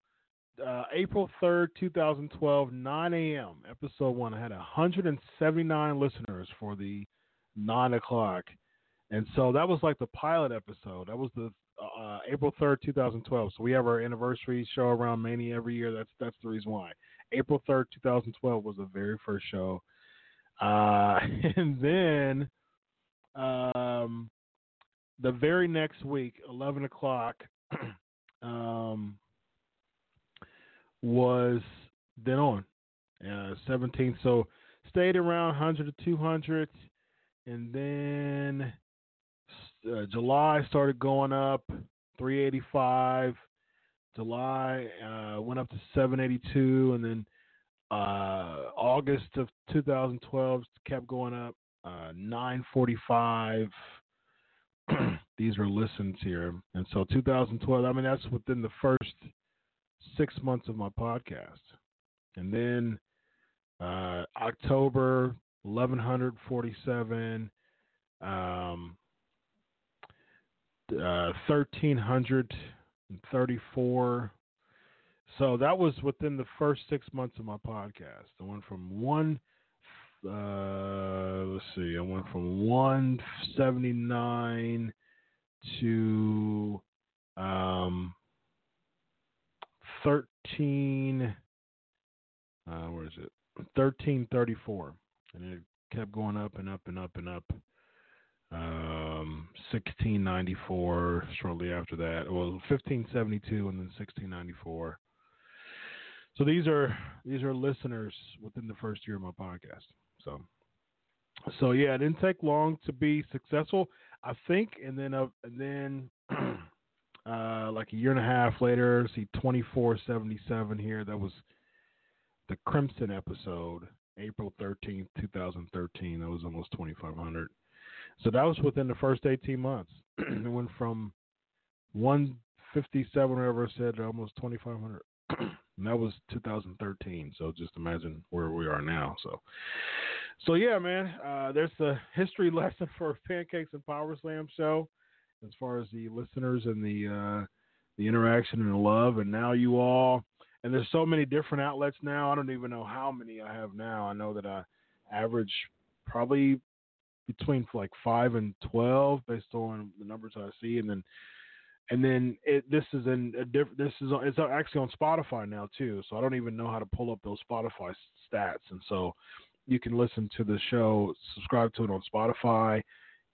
uh, April 3rd, 2012, 9 a.m., episode one. I had 179 listeners for the 9 o'clock. And so that was like the pilot episode. That was the uh, April 3rd, 2012. So we have our anniversary show around Mania every year. That's that's the reason why. April 3rd, 2012 was the very first show. Uh, and then um, the very next week, 11 o'clock, um, was then on uh, 17. So stayed around 100 to 200. And then uh, July started going up 385. July uh, went up to 782, and then uh, August of 2012 kept going up. Uh, 945. These are listens here, and so 2012. I mean, that's within the first six months of my podcast, and then uh, October 1147. Um, uh, 1300 34. So that was within the first six months of my podcast. I went from one, uh, let's see, I went from 179 to um, 13, uh, where is it? 1334. And it kept going up and up and up and up. Um, 1694 shortly after that. Well, 1572 and then 1694. So these are these are listeners within the first year of my podcast. So so yeah, it didn't take long to be successful, I think, and then uh, and then uh, like a year and a half later, see twenty four seventy seven here. That was the Crimson episode, April thirteenth, two thousand thirteen. That was almost twenty five hundred. So that was within the first eighteen months. it went from one fifty seven, whatever I said, to almost twenty five hundred. and that was 2013. So just imagine where we are now. So so yeah, man, uh, there's a history lesson for Pancakes and Power Slam show, as far as the listeners and the uh, the interaction and the love. And now you all, and there's so many different outlets now. I don't even know how many I have now. I know that I average probably between like five and twelve based on the numbers I see, and then and then it, this is in a different. This is it's actually on Spotify now too. So I don't even know how to pull up those Spotify stats, and so you can listen to the show, subscribe to it on Spotify.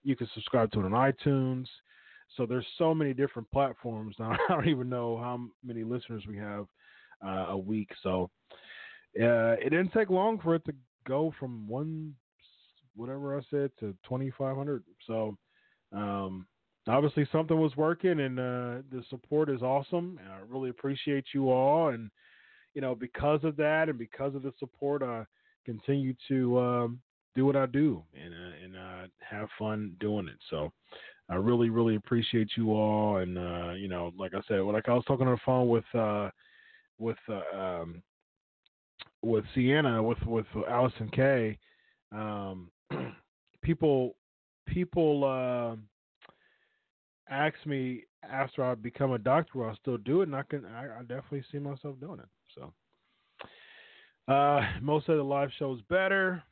You can subscribe to it on iTunes. So there's so many different platforms now. I don't even know how many listeners we have uh, a week. So uh, it didn't take long for it to go from one, whatever I said, to 2,500. So um, obviously something was working, and uh, the support is awesome. And I really appreciate you all, and you know because of that, and because of the support, I continue to um, do what I do and uh, and uh, have fun doing it. So I really really appreciate you all. And uh, you know, like I said, like I was talking on the phone with uh, with uh, um, with Sienna with with Allysin Kay. Um, people people uh, ask me after I become a doctor, will I still do it? And I can I, I definitely see myself doing it. So. Uh, most of the live shows better.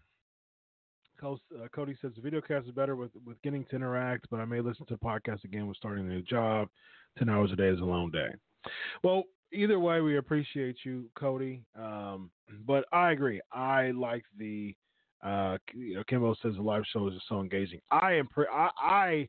Uh, Cody says the video cast is better with, with getting to interact, but I may listen to the podcast again with starting a new job. 10 hours a day is a long day. Well, either way, we appreciate you, Cody. Um, but I agree. I like the, uh, you know, Kimbo says the live show is so engaging. I am, pre- I, I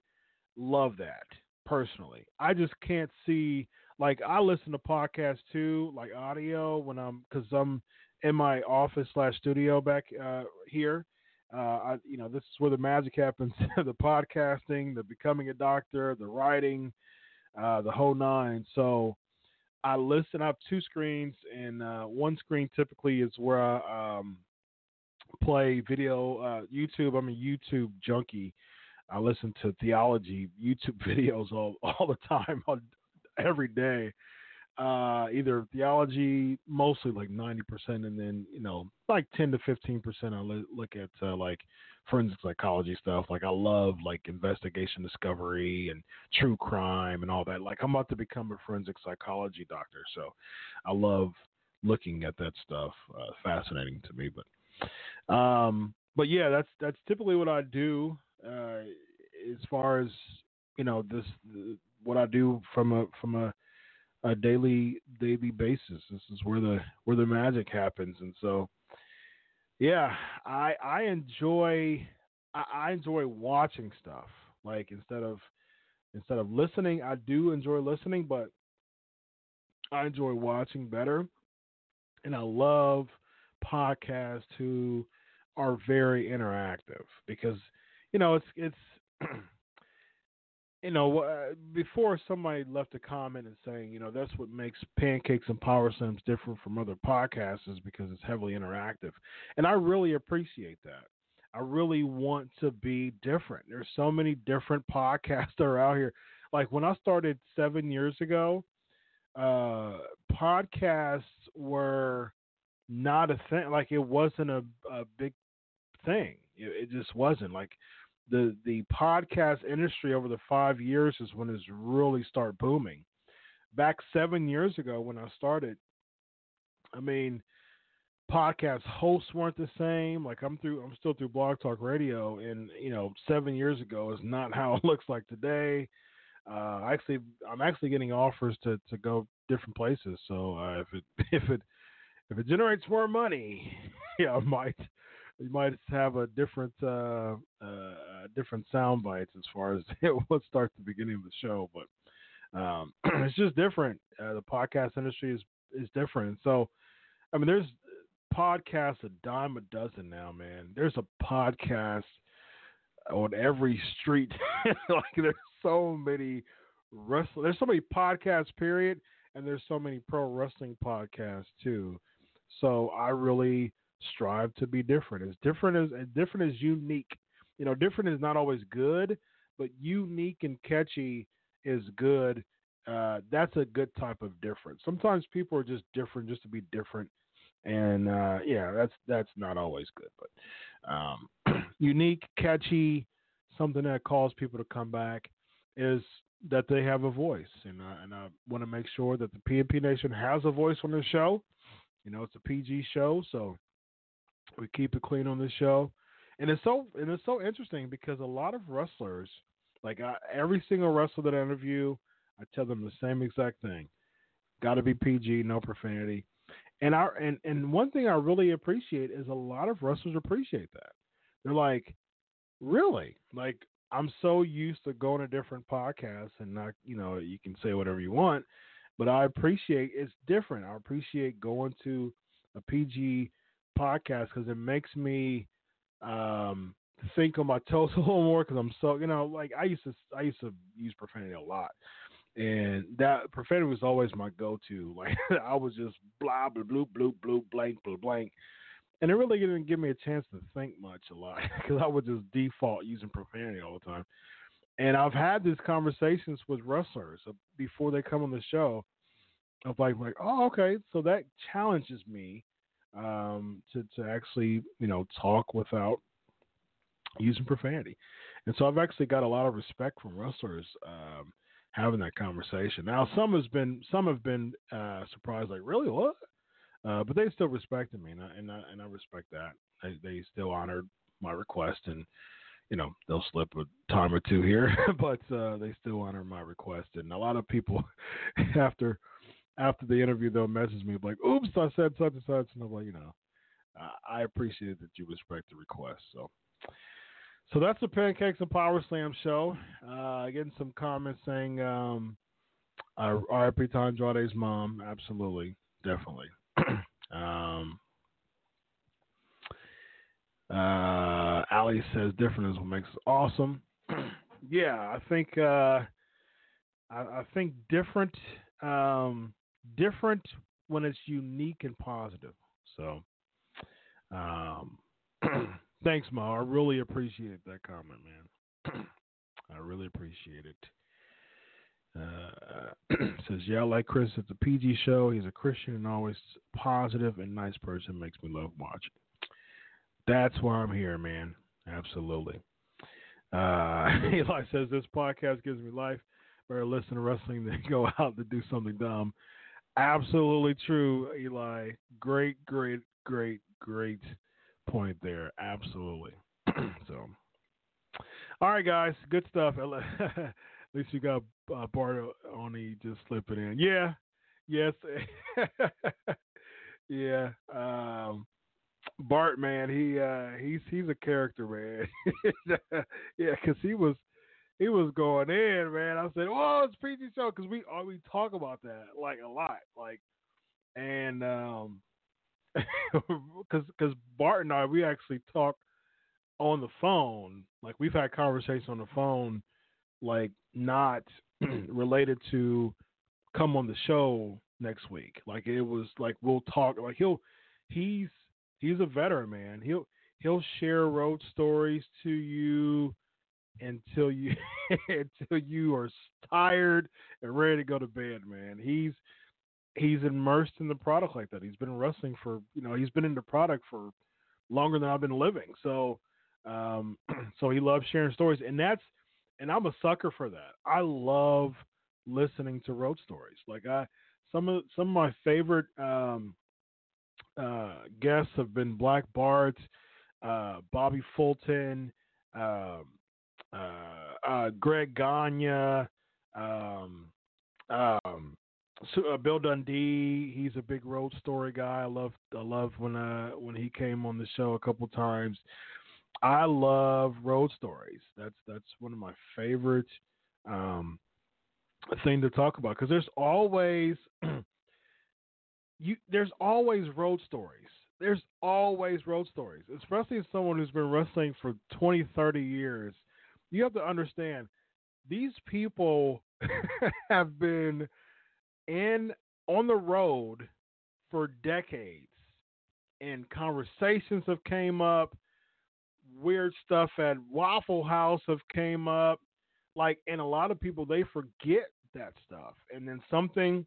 love that personally. I just can't see, like, I listen to podcasts too, like audio when I'm, cause I'm, in my office slash studio back uh, here. Uh, I, you know, this is where the magic happens: the podcasting, the becoming a doctor, the writing, uh, the whole nine. So I listen. I have two screens, and uh, one screen typically is where I um, play video. Uh, YouTube. I'm a YouTube junkie. I listen to theology YouTube videos all all the time, every day uh, either theology, mostly like 90%, and then, you know, like 10 to 15%. I look at uh, like forensic psychology stuff. Like, I love like investigation discovery and true crime and all that. Like, I'm about to become a forensic psychology doctor. So I love looking at that stuff. Uh, fascinating to me. But, um, but yeah, that's, that's typically what I do, uh, as far as, you know, this, what I do from a, from a, a daily daily basis. This is where the where the magic happens, and so yeah, I I enjoy I, I enjoy watching stuff like instead of instead of listening. I do enjoy listening, but I enjoy watching better, and I love podcasts who are very interactive because you know it's it's you know, before somebody left a comment and saying, you know, that's what makes Pancakes and Power Slams different from other podcasts is because it's heavily interactive. And I really appreciate that. I really want to be different. There's so many different podcasts that are out here. Like when I started seven years ago, uh, podcasts were not a thing. Like it wasn't a, a big thing. It, it just wasn't. Like the the podcast industry over the five years is when it's really start booming. Back seven years ago when I started, I mean, podcast hosts weren't the same. Like I'm through, I'm still through Blog Talk Radio, and you know, seven years ago is not how it looks like today. Uh, actually, I'm actually getting offers to to go different places. So uh, if it if it if it generates more money, yeah, I might you might have a different uh, uh, different sound bites as far as it what starts the beginning of the show, but um, it's just different. Uh, the podcast industry is is different. So, I mean, there's podcasts a dime a dozen now, man. There's a podcast on every street. like there's so many wrestling. There's so many podcasts. Period, and there's so many pro wrestling podcasts too. So I really strive to be different. As different as, different as unique. You know, different is not always good, but unique and catchy is good. Uh, that's a good type of difference. Sometimes people are just different just to be different, and uh, yeah, that's that's not always good. But um, unique, catchy, something that calls people to come back is that they have a voice, and uh, and I want to make sure that the PNP Nation has a voice on the show. You know, it's a PG show, so we keep it clean on this show, and it's so and it's so interesting because a lot of wrestlers, like I, every single wrestler that I interview, I tell them the same exact thing: got to be PG, no profanity. And I and and one thing I really appreciate is a lot of wrestlers appreciate that. They're like, really, like I'm so used to going to different podcasts and not, you know, you can say whatever you want, but I appreciate it's different. I appreciate going to a PG podcast because it makes me um, think on my toes a little more because I'm so you know like I used to I used to use profanity a lot, and that profanity was always my go-to. Like I was just blah blah blue blue blue blank blue blank, and it really didn't give me a chance to think much a lot because I would just default using profanity all the time. And I've had these conversations with wrestlers before they come on the show of like like oh okay so that challenges me um, to to actually you know talk without using profanity. And so I've actually got a lot of respect from wrestlers um, having that conversation. Now some has been some have been uh, surprised, like really what? Uh, but they still respected me, and I, and I, and I respect that. They, they still honored my request, and you know they'll slip a time or two here, but uh, they still honor my request. And a lot of people after after the interview, they'll message me like, "Oops, I said such and such," and I'm like, you know, I appreciate that you respect the request. So, so that's the Pancakes and Power Slam show. Uh, getting some comments saying, um, uh, "R.I.P. to mom." Absolutely, definitely. um, uh, Ali says, "Different is what makes us awesome." yeah, I think. Uh, I, I think different. Um, different when it's unique and positive. So, um, thanks, Ma. I really appreciate that comment, man. I really appreciate it. Uh, says, yeah, I like Chris. It's a PG show. He's a Christian and always positive and nice person. Makes me love watching. That's why I'm here, man. Absolutely. Uh, Eli says, this podcast gives me life. Better listen to wrestling than go out to do something dumb. Absolutely true, Eli. Great, great, great, great point there. Absolutely. so, all right, guys, good stuff. At least you got uh, Bart Only just slipping in. Yeah, yes, yeah. Um, Bart, man, he uh, he's he's a character, man. yeah, because he was he was going in, man. I said, "Oh, it's PG show," because we uh, we talk about that like a lot, like, and um, because because Bart and I we actually talk on the phone, like we've had conversations on the phone, like not related to come on the show next week. Like it was like we'll talk. Like he'll he's he's a veteran, man. He'll he'll share road stories to you until you until you are tired and ready to go to bed, man. He's he's immersed in the product like that. He's been wrestling for you know he's been in the product for longer than I've been living. So um, so he loves sharing stories, and that's and I'm a sucker for that. I love listening to road stories. Like I some of some of my favorite um, uh, guests have been Black Bart, uh, Bobby Fulton, um, uh, uh, Greg Gagne, um, um, so, uh, Bill Dundee. He's a big road story guy. I love I love when uh when he came on the show a couple times. I love road stories. That's that's one of my favorite um, thing to talk about because there's always you there's always road stories. There's always road stories, especially as someone who's been wrestling for 20, 30 years. You have to understand these people have been in on the road for decades and conversations have came up weird stuff at waffle house have came up like and a lot of people they forget that stuff and then something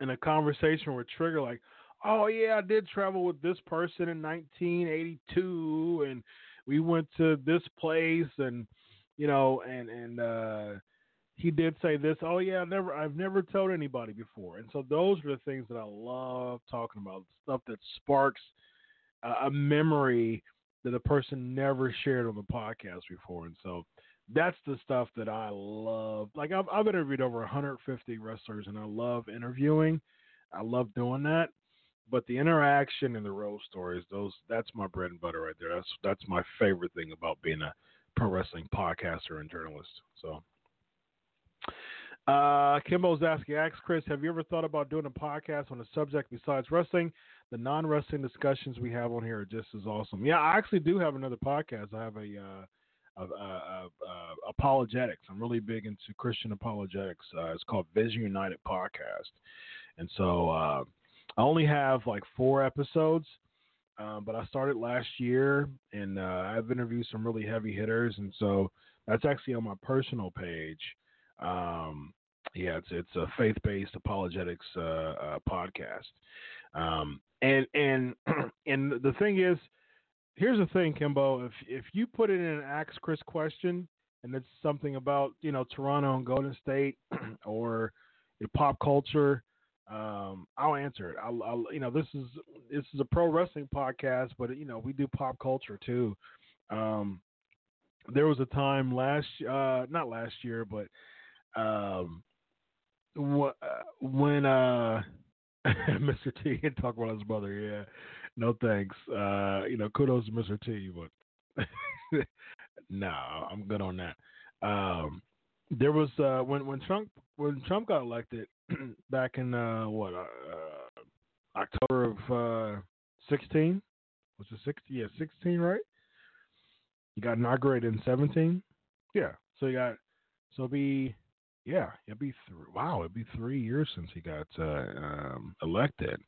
in a conversation would trigger like oh yeah i did travel with this person in 1982 and we went to this place and you know and and uh he did say this oh yeah i never i've never told anybody before. And so those are the things that i love talking about stuff that sparks uh, a memory that a person never shared on the podcast before. And so that's the stuff that I love. Like I've, I've interviewed over 150 wrestlers, and I love interviewing. I love doing that. But the interaction and the road stories, those that's my bread and butter right there. That's that's my favorite thing about being a pro wrestling podcaster and journalist. So. Uh, Kimbo's asking, ask Chris, have you ever thought about doing a podcast on a subject besides wrestling? The non-wrestling discussions we have on here are just as awesome. Yeah, I actually do have another podcast. I have a uh, of, uh, uh, apologetics. I'm really big into Christian apologetics. Uh, it's called Vision United Podcast, and so uh, I only have like four episodes. Um, but I started last year, and uh, I've interviewed some really heavy hitters, and so that's actually on my personal page. Um, yeah, it's it's a faith based apologetics podcast, um, and and and the thing is here's the thing, Kimbo. If if you put it in an Ask Chris question, and it's something about you know Toronto and Golden State or pop culture, um, I'll answer it. I'll, I'll, you know this is this is a pro wrestling podcast, but you know we do pop culture too. Um, there was a time last uh, not last year, but um, wh- uh, when uh, Mr. T talk about his brother, yeah no thanks. Uh, you know, kudos to Mr. T, but no, I'm good on that. Um, there was uh, when when Trump when Trump got elected back in uh, what uh, October of uh, 16 was it 16? Yeah, 16, right? He got inaugurated in 17. Yeah, so you got so be yeah, it'd be th- wow, it'd be three years since he got uh, um, elected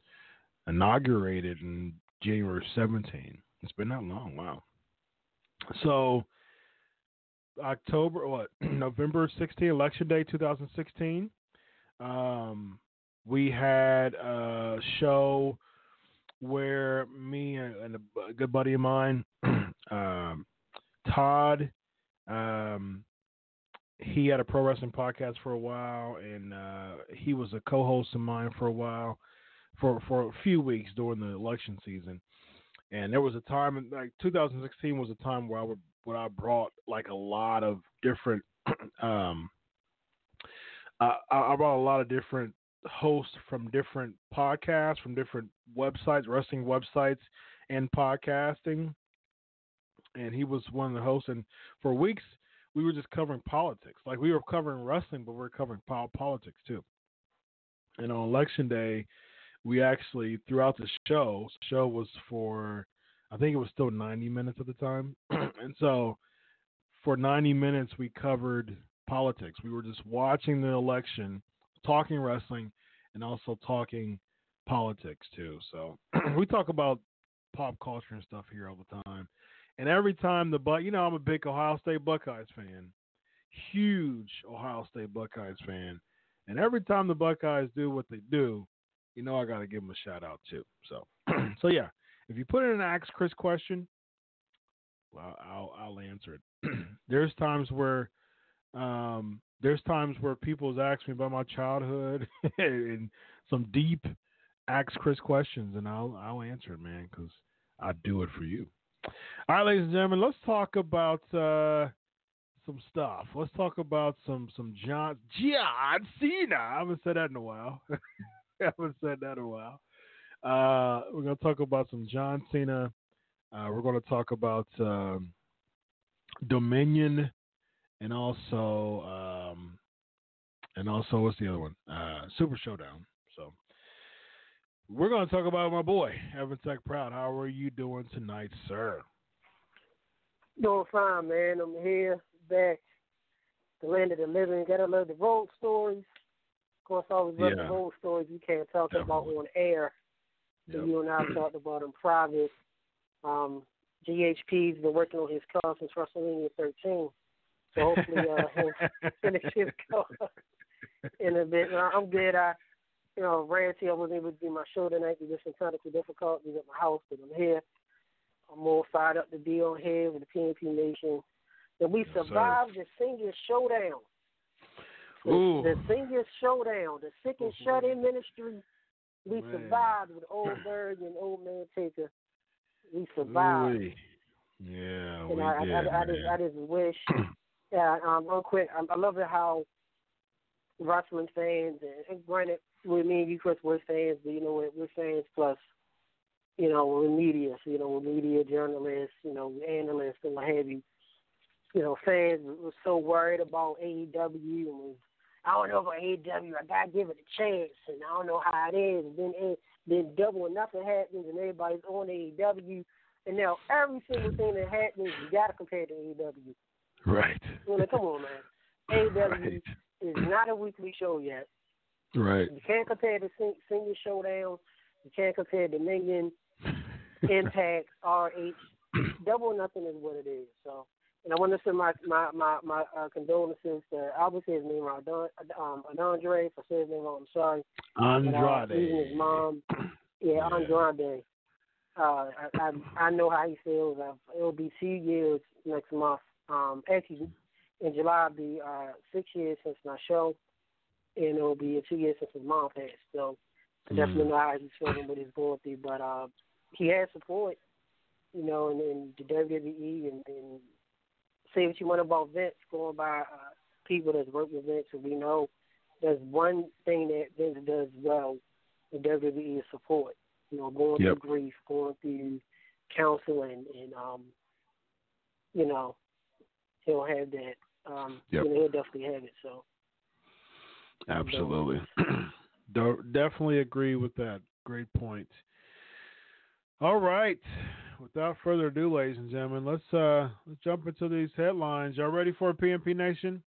inaugurated in January 17. It's been that long. Wow. So October, what November 16, election day, 2016. Um, we had a show where me and a good buddy of mine, um, Todd, um, he had a pro wrestling podcast for a while, and uh, he was a co-host of mine for a while for for a few weeks during the election season. And there was a time, like 2016, was a time where I would I brought like a lot of different, um, I, I brought a lot of different hosts from different podcasts, from different websites, wrestling websites, and podcasting. And he was one of the hosts. And for weeks, we were just covering politics. Like we were covering wrestling, but we were covering politics too. And on election day, we actually throughout the show, show was for I think it was still 90 minutes at the time. and so for 90 minutes we covered politics. We were just watching the election, talking wrestling and also talking politics too. So we talk about pop culture and stuff here all the time. And every time the but you know I'm a big Ohio State Buckeyes fan. Huge Ohio State Buckeyes fan. And every time the Buckeyes do what they do, you know I got to give him a shout out too. So, so yeah, if you put in an Ask Chris question, well, I'll I'll answer it. there's times where um, there's times where people ask me about my childhood and some deep ask Chris questions and I'll I'll answer it, man, because I do it for you. All right, ladies and gentlemen, let's talk about uh, some stuff. Let's talk about some some John John Cena. I haven't said that in a while. I haven't said that in a while. Uh, we're gonna talk about some John Cena. Uh, we're gonna talk about um, Dominion, and also um, and also what's the other one? Uh, Super Showdown. So we're gonna talk about my boy Evan Tech Proud. How are you doing tonight, sir? Doing fine, man. I'm here, back, the land of the living. Gotta love the road stories. Of course, I always love Yeah. the road stories you can't talk about on air. So Yep. you and I talked about in private. Um, GHP's been working on his car since WrestleMania 13. So hopefully uh, he'll finish his car in a bit. Uh, I'm good. I, you know, Ranty, I wasn't able to do my show tonight due to some technical difficulties at my house, but I'm here. I'm more fired up to be on here with the PNP Nation. And we Yes, sir. survived the senior showdown. The, Ooh. the senior showdown, the sick and Mhm. shut in ministry. We Man. survived with Old Berg and Old Man Taker. We survived. Ooh-wee. Yeah, And we I, did, I, I, I, just. I just wish. Yeah, um, real quick, I, I love it how wrestling fans, and, and granted, with me and you, Chris, we're fans, but you know, we're, we're fans plus, you know, we're media, so, you know, we're media journalists, you know, analysts and what have you. You know, fans were so worried about AEW and was, I don't know about AEW, I gotta give it a chance, and I don't know how it is. And then, A- then double or nothing happens, and everybody's on AEW. And now every single thing that happens, you gotta compare to AEW. Right. Come on, man. AEW Right. is not a weekly show yet. Right. You can't compare the sen- Senior Showdown. You can't compare Dominion, Impact, RH. Double nothing is what it is. So, and I want to send my my my, my uh, condolences to say his name um, Andre. If I say his name wrong, I'm sorry. But, uh, his mom. Yeah, Yeah. Andrade. Uh, I, I I know how he feels. Uh, it'll be two years next month. Um, actually, in July, it'll be uh, six years since my show, and it'll be two years since his mom passed. So I definitely Mm. know how he's feeling, what he's going through. But uh, he has support, you know, in, in the WWE and, and say what you want about Vince, going by uh, people that's worked with Vince, and we know there's one thing that Vince does well in WWE is support. You know, going Yep. through grief, going through counseling, and um, you know, he'll have that. Um, Yep. you know, he'll definitely have it. So Absolutely. Do- definitely agree with that. Great point. All right. Without further ado, ladies and gentlemen, let's uh let's jump into these headlines. Y'all ready for PNP Nation?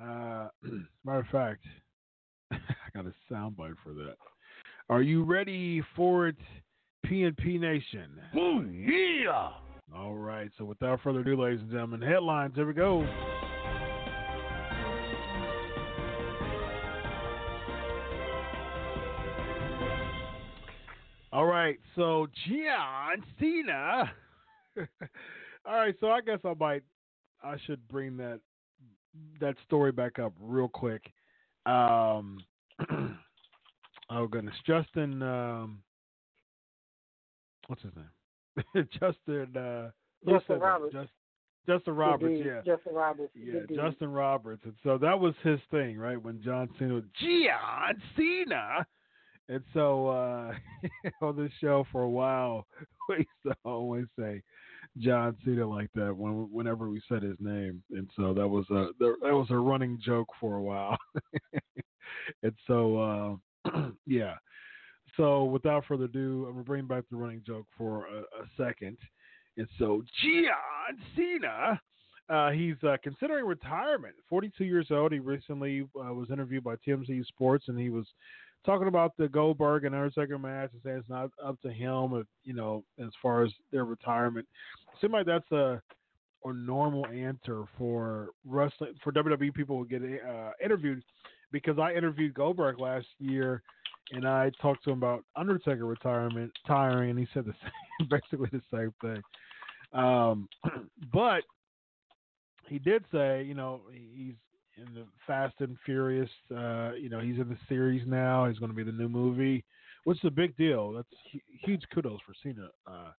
Uh, matter of fact, I got a soundbite for that. Are you ready for it, PNP Nation? Oh, yeah. All right. So without further ado, ladies and gentlemen, headlines. Here we go. All right. So John Cena. All right. So I guess I might, I should bring that that story back up real quick. Um, oh goodness, Justin. Um, what's his name? Justin. Uh, Justin? Roberts. Just, Justin Roberts. Dude. Yeah. Justin Roberts. Yeah, dude. Justin Roberts. And so that was his thing, right? When John Cena was John Cena. And so uh on this show for a while, we used to always say John Cena like that when whenever we said his name. And so that was a that was a running joke for a while. and so uh yeah. So without further ado, I'm gonna bring back the running joke for a, a second. And so John Cena uh, he's uh, considering retirement. 42 years old. He recently uh, was interviewed by TMZ Sports, and he was talking about the Goldberg and Undertaker match and saying it's not up to him, if, you know, as far as their retirement. It seems like that's a a normal answer for wrestling for WWE people who get uh, interviewed because I interviewed Goldberg last year and I talked to him about Undertaker retirement, tiring, and he said the same, basically the same thing. Um, but he did say, you know, he's in the Fast and Furious. Uh, you know, he's in the series now. He's going to be the new movie What's the big deal. That's huge kudos for Cena uh,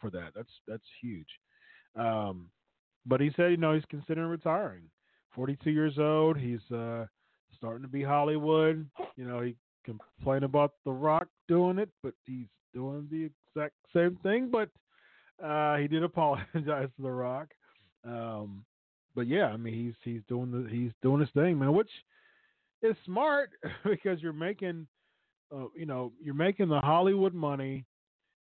for that. That's that's huge. Um, but he said, you know, he's considering retiring. 42 years old. He's uh, starting to be Hollywood. You know, he complained about The Rock doing it, but he's doing the exact same thing. But uh, he did apologize to The Rock. Um, but yeah, I mean, he's he's doing the he's doing his thing, man. Which is smart because you're making, uh, you know, you're making the Hollywood money.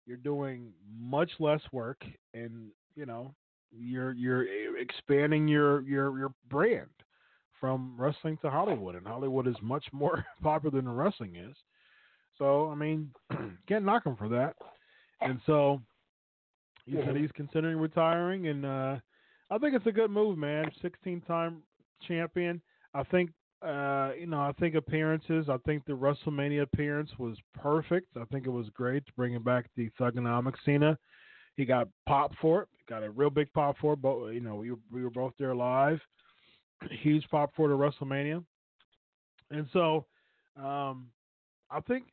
You're doing much less work, and you know, you're you're expanding your your your brand from wrestling to Hollywood, and Hollywood is much more popular than wrestling is. So I mean, can't knock him for that. And so he said he's considering retiring, and uh, I think it's a good move, man. 16-time champion. I think uh, you know, I think appearances. I think the WrestleMania appearance was perfect. I think it was great to bring him back the Thuganomics Cena. He got pop for it. Got a real big pop for it. But you know, we we were both there live. Huge pop for the WrestleMania. And so, um, I think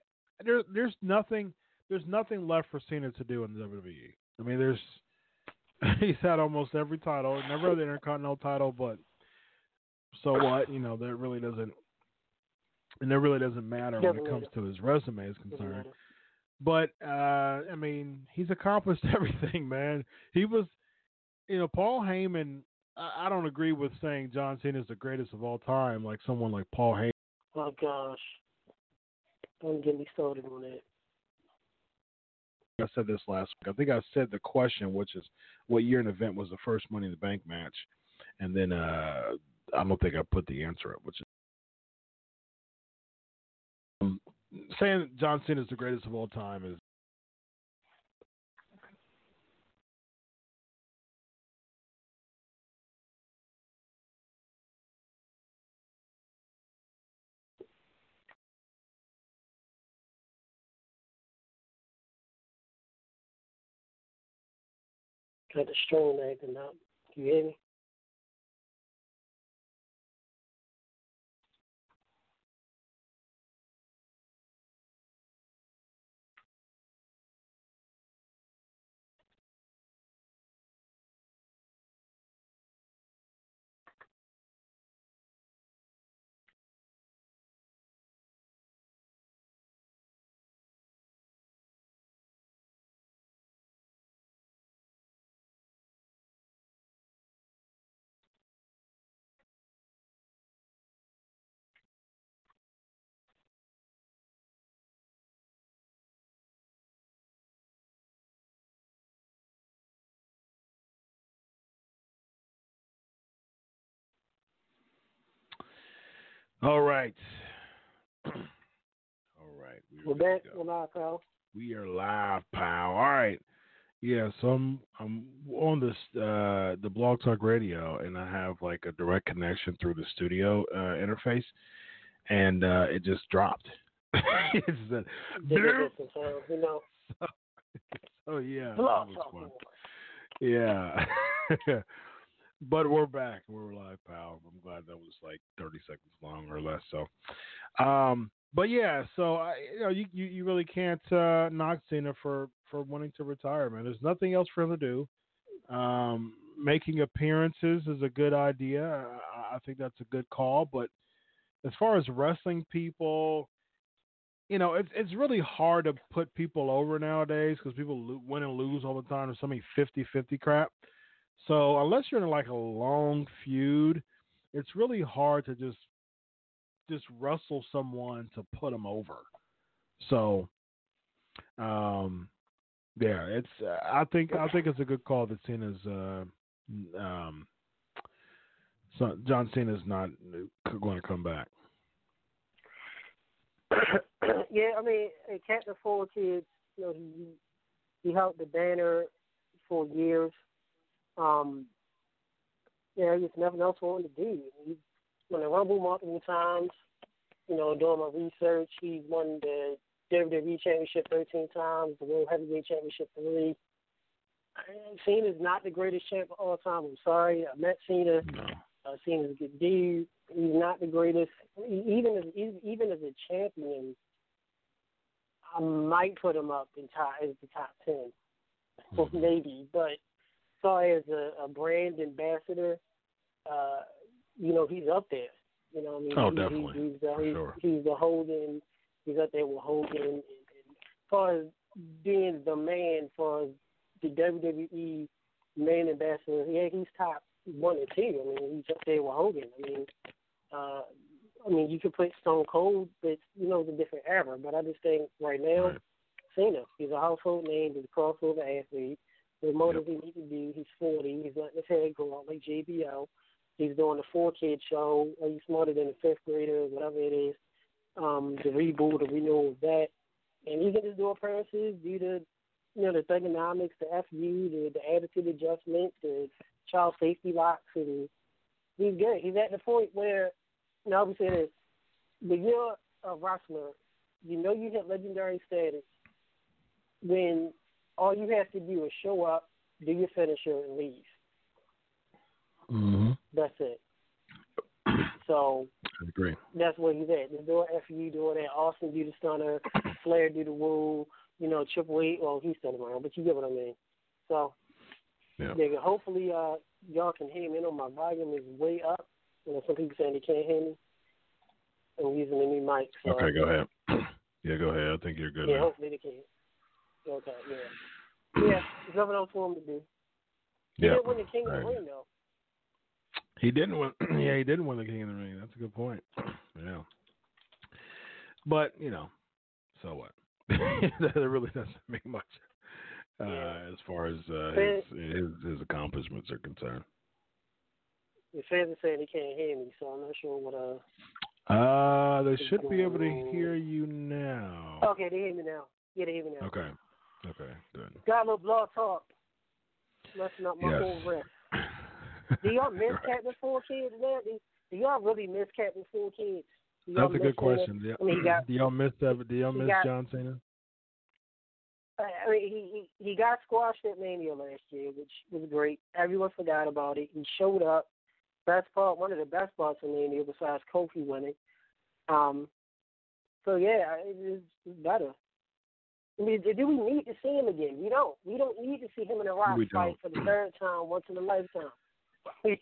there, there's nothing there's nothing left for Cena to do in the WWE. I mean, there's he's had almost every title, never had the Intercontinental title, but so what? You know, that really doesn't and that really doesn't matter when it comes to his resume is concerned. But uh I mean, he's accomplished everything, man. He was you know, Paul Heyman I, I don't agree with saying John Cena is the greatest of all time, like someone like Paul Heyman. Oh gosh. Don't get me started on that. I said this last week. I think I said the question, which is what year and event was the first Money in the Bank match, and then uh, I don't think I put the answer up, which is um, saying John Cena is the greatest of all time is Got the string acting up. You hear me? All right. All right. We're, We're back. We're live, pal. We are live, pal. All right. Yeah, so I'm I'm on this uh the Blog Talk Radio and I have like a direct connection through the studio uh interface and uh it just dropped. it's a, you know. So, so yeah. Blog Talk. Yeah. But we're back. We're live, pal. I'm glad that was like 30 seconds long or less. So, um, but yeah, so I, you know, you, you, you really can't uh, knock Cena for for wanting to retire, man. There's nothing else for him to do. Um, making appearances is a good idea. I, I think that's a good call. But as far as wrestling people, you know, it's it's really hard to put people over nowadays because people lo- win and lose all the time. There's so many 50-50 crap. So unless you're in like a long feud, it's really hard to just just wrestle someone to put them over. So, um, yeah, it's. Uh, I think I think it's a good call that Cena's. Uh, um, so John Cena's not going to come back. yeah, I mean, Captain Four Kids, you know, he he held the banner for years. Um, yeah, there's nothing else for him to do. He won the Rumble multiple times. You know, doing my research, he won the WWE Championship 13 times, the World Heavyweight Championship three. Cena is not the greatest champ of all time. I'm sorry. I met Cena. No. Uh, Cena's a good dude. He's not the greatest. Even as even as a champion, I might put him up in top as the top 10 mm-hmm. maybe. But as far as a, a brand ambassador, uh, you know, he's up there. You know, I mean, oh, he, definitely. He, he's, the, he's, sure. he's the Hogan. He's up there with Hogan. And, and as far as being the man for the WWE main ambassador, yeah, he's top one or two. I mean, he's up there with Hogan. I mean, uh, I mean, you could put Stone Cold, but you know, it's a different era. But I just think right now, right. Cena, he's a household name. He's a crossover athlete. The most yep. he needs to do, he's 40. He's letting his head grow out like JBL. He's doing the four kid show. He's smarter than a fifth grader, whatever it is. Um, the reboot, the renewal of that. And he can just do appearances, do the, you know, the thuganomics, the FU, the, the attitude adjustment, the child safety locks, and he's good. He's at the point where, now I would say this, when you're a wrestler, you know you hit legendary status when all you have to do is show up, do your finisher, and leave. Mm-hmm. That's it. So I agree. That's where he's at. Just doing FU, doing that. Austin do the stunner, Flair do the woo. You know, Triple H. Well, he's still around, but you get what I mean. So yeah. yeah hopefully, uh, y'all can hear me. I know my volume is way up. You know, some people saying they can't hear me. I'm using a new mic. So. Okay, go ahead. yeah, go ahead. I think you're good. Yeah, now. hopefully they can. Okay, yeah. Yeah, there's nothing else for him to do. He yeah. didn't win the King right. of the Ring, though. He didn't win. yeah, he didn't win the King of the Ring. That's a good point. yeah. But you know, so what? that really doesn't make much uh, yeah. as far as uh, his, his his accomplishments are concerned. The fans are saying they can't hear me, so I'm not sure what uh. Uh, they should be able to hear you now. Okay, they hear me now. Yeah, they hear me now. Okay. Okay, good. Got a little blog talk. Messing up my yes. whole rest. Do y'all miss right. Captain Four Kids, man? Do, do y'all really miss Captain Four Kids? That's a good question. Do, I mean, got, do y'all miss that? Do y'all miss got, John Cena? I mean, he, he he got squashed at Mania last year, which was great. Everyone forgot about it. He showed up. Best part, one of the best parts of Mania, besides Kofi winning. Um, so yeah, it, it's better. I mean, do we need to see him again? We don't. We don't need to see him in a rock we fight don't. for the third time, once in a lifetime.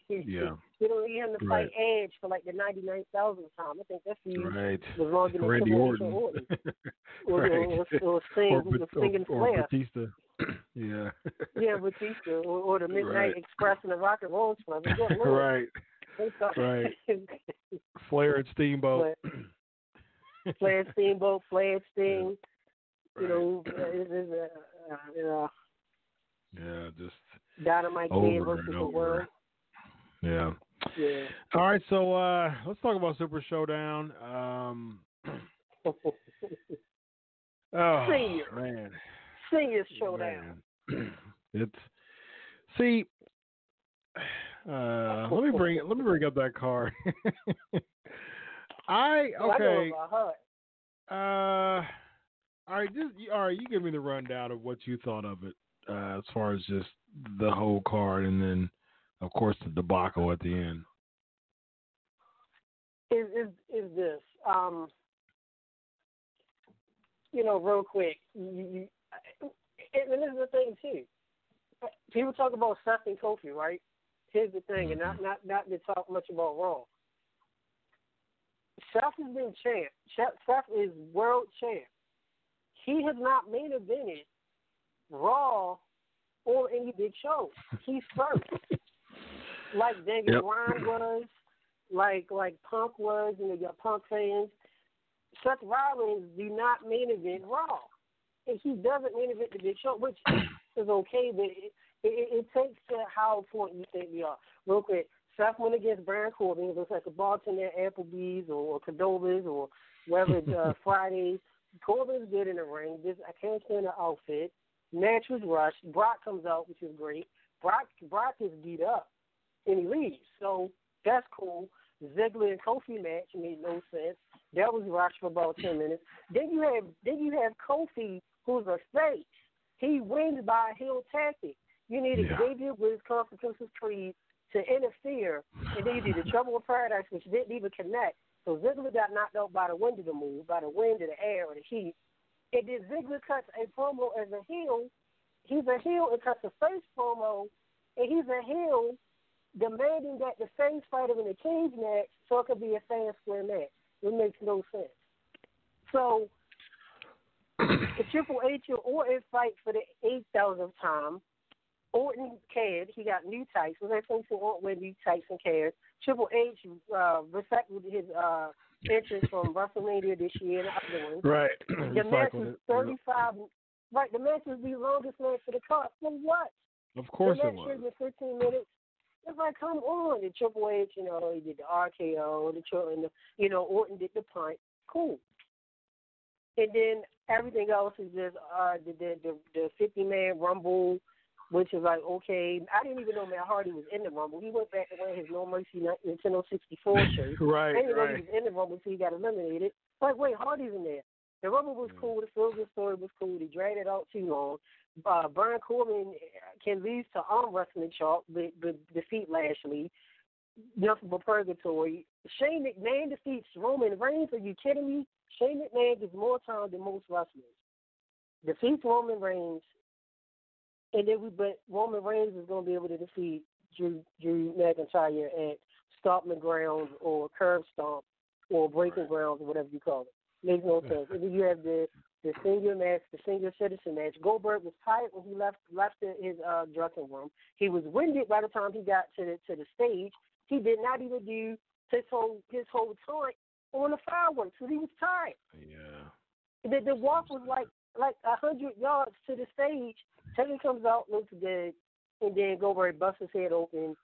yeah. We don't need him to right. fight Edge for like the ninety nine thousandth time. I think that's feud right. was longer than Randy Orton. Orton. or, right. or, or, or, sing, or, or singing or, or Flair. Batista. yeah. yeah, Batista, or, or the Midnight Right. Express and the Rock and Roll Club. Right. Right. Flair and Steamboat. Flair Steamboat, Flair Sting. Right. You know, uh, uh, you know, Yeah, just Dynamite versus and the. World. Yeah. Yeah. All right, so uh let's talk about Super Showdown. Um Oh Senior. man. Senior Showdown. Man. It's see uh let me bring let me bring up that card. I I okay. about her. Uh all right, just all right, you give me the rundown of what you thought of it, uh, as far as just the whole card and then of course the debacle at the end. is is is this. Um, you know, real quick, you, you, and this is the thing too. People talk about Seth and Kofi, right? Here's the thing, and not not not to talk much about Raw. Seth has been champ. Seth Seth is world champ. He has not main evented Raw or any big show. He's first. like David Yep. Ryan was, like like Punk was, and you got Punk fans. Seth Rollins do not main event Raw, and he doesn't main event the Big Show, which is okay, but it, it, it takes to how important you think we are. Real quick, Seth went against Baron Corbin. It was like a bartender at Applebee's or, or Cadova's or wherever uh, Fridays. Corbin's good in the ring. This I can't stand the outfit. Match was rushed. Brock comes out, which is great. Brock Brock is beat up and he leaves. So that's cool. Ziggler and Kofi match made no sense. That was rushed for about ten minutes. Then you have then you have Kofi, who's a face. He wins by a heel tactic. You needed Yeah. Xavier Woods, Constance Creed to interfere, and then you did the Trouble with Paradise, which didn't even connect. So Ziggler got knocked out by the wind of the move, by the wind of the air or the heat. And then Ziggler cuts a promo as a heel. He's a heel and cuts a face promo, and he's a heel demanding that the face fight him in a cage match so it could be a fan square match. It makes no sense. So the Triple H or Orton fight for the eight thousandth time. Orton cared. He got new tights. Was that Orton wear new tights and cared? Triple H uh, recycled his uh, entrance from WrestleMania this year and other ones. Right. The match was 35. Right, the match was the longest match for the card. For what? Of course the it match was. should have been 15 minutes. It's like, come on. The Triple H, you know, he did the RKO, the, and the you know, Orton did the punt. Cool. And then everything else is just uh, the, the, the, the 50 man Rumble, which is like, okay. I didn't even know Matt Hardy was in the Rumble. He went back to wearing his No Mercy Nintendo 64 shirt. Right, I didn't know he was in the Rumble until he got eliminated. Like, wait, Hardy's in there. The Rumble was cool. The Silver story was cool. They dragged it out too long. Uh, Brian Corbin can lead to arm wrestling chalk, but, but defeat Lashley. Nothing but purgatory. Shane McMahon defeats Roman Reigns. Are you kidding me? Shane McMahon gets more time than most wrestlers. Defeats Roman Reigns, and then we but Roman Reigns is going to be able to defeat Drew Drew McIntyre at Stomping Grounds or Curb Stomp or Breaking Grounds or whatever you call it. Makes no sense. And then you have the the senior match, the senior citizen match. Goldberg was tired when he left left the, his uh, dressing room. He was winded by the time he got to the to the stage. He did not even do his whole his whole taunt on the fireworks because he was tired. Yeah. The, the walk was like like a hundred yards to the stage. Taylor comes out, looks good, and then Goldberg busts his head open,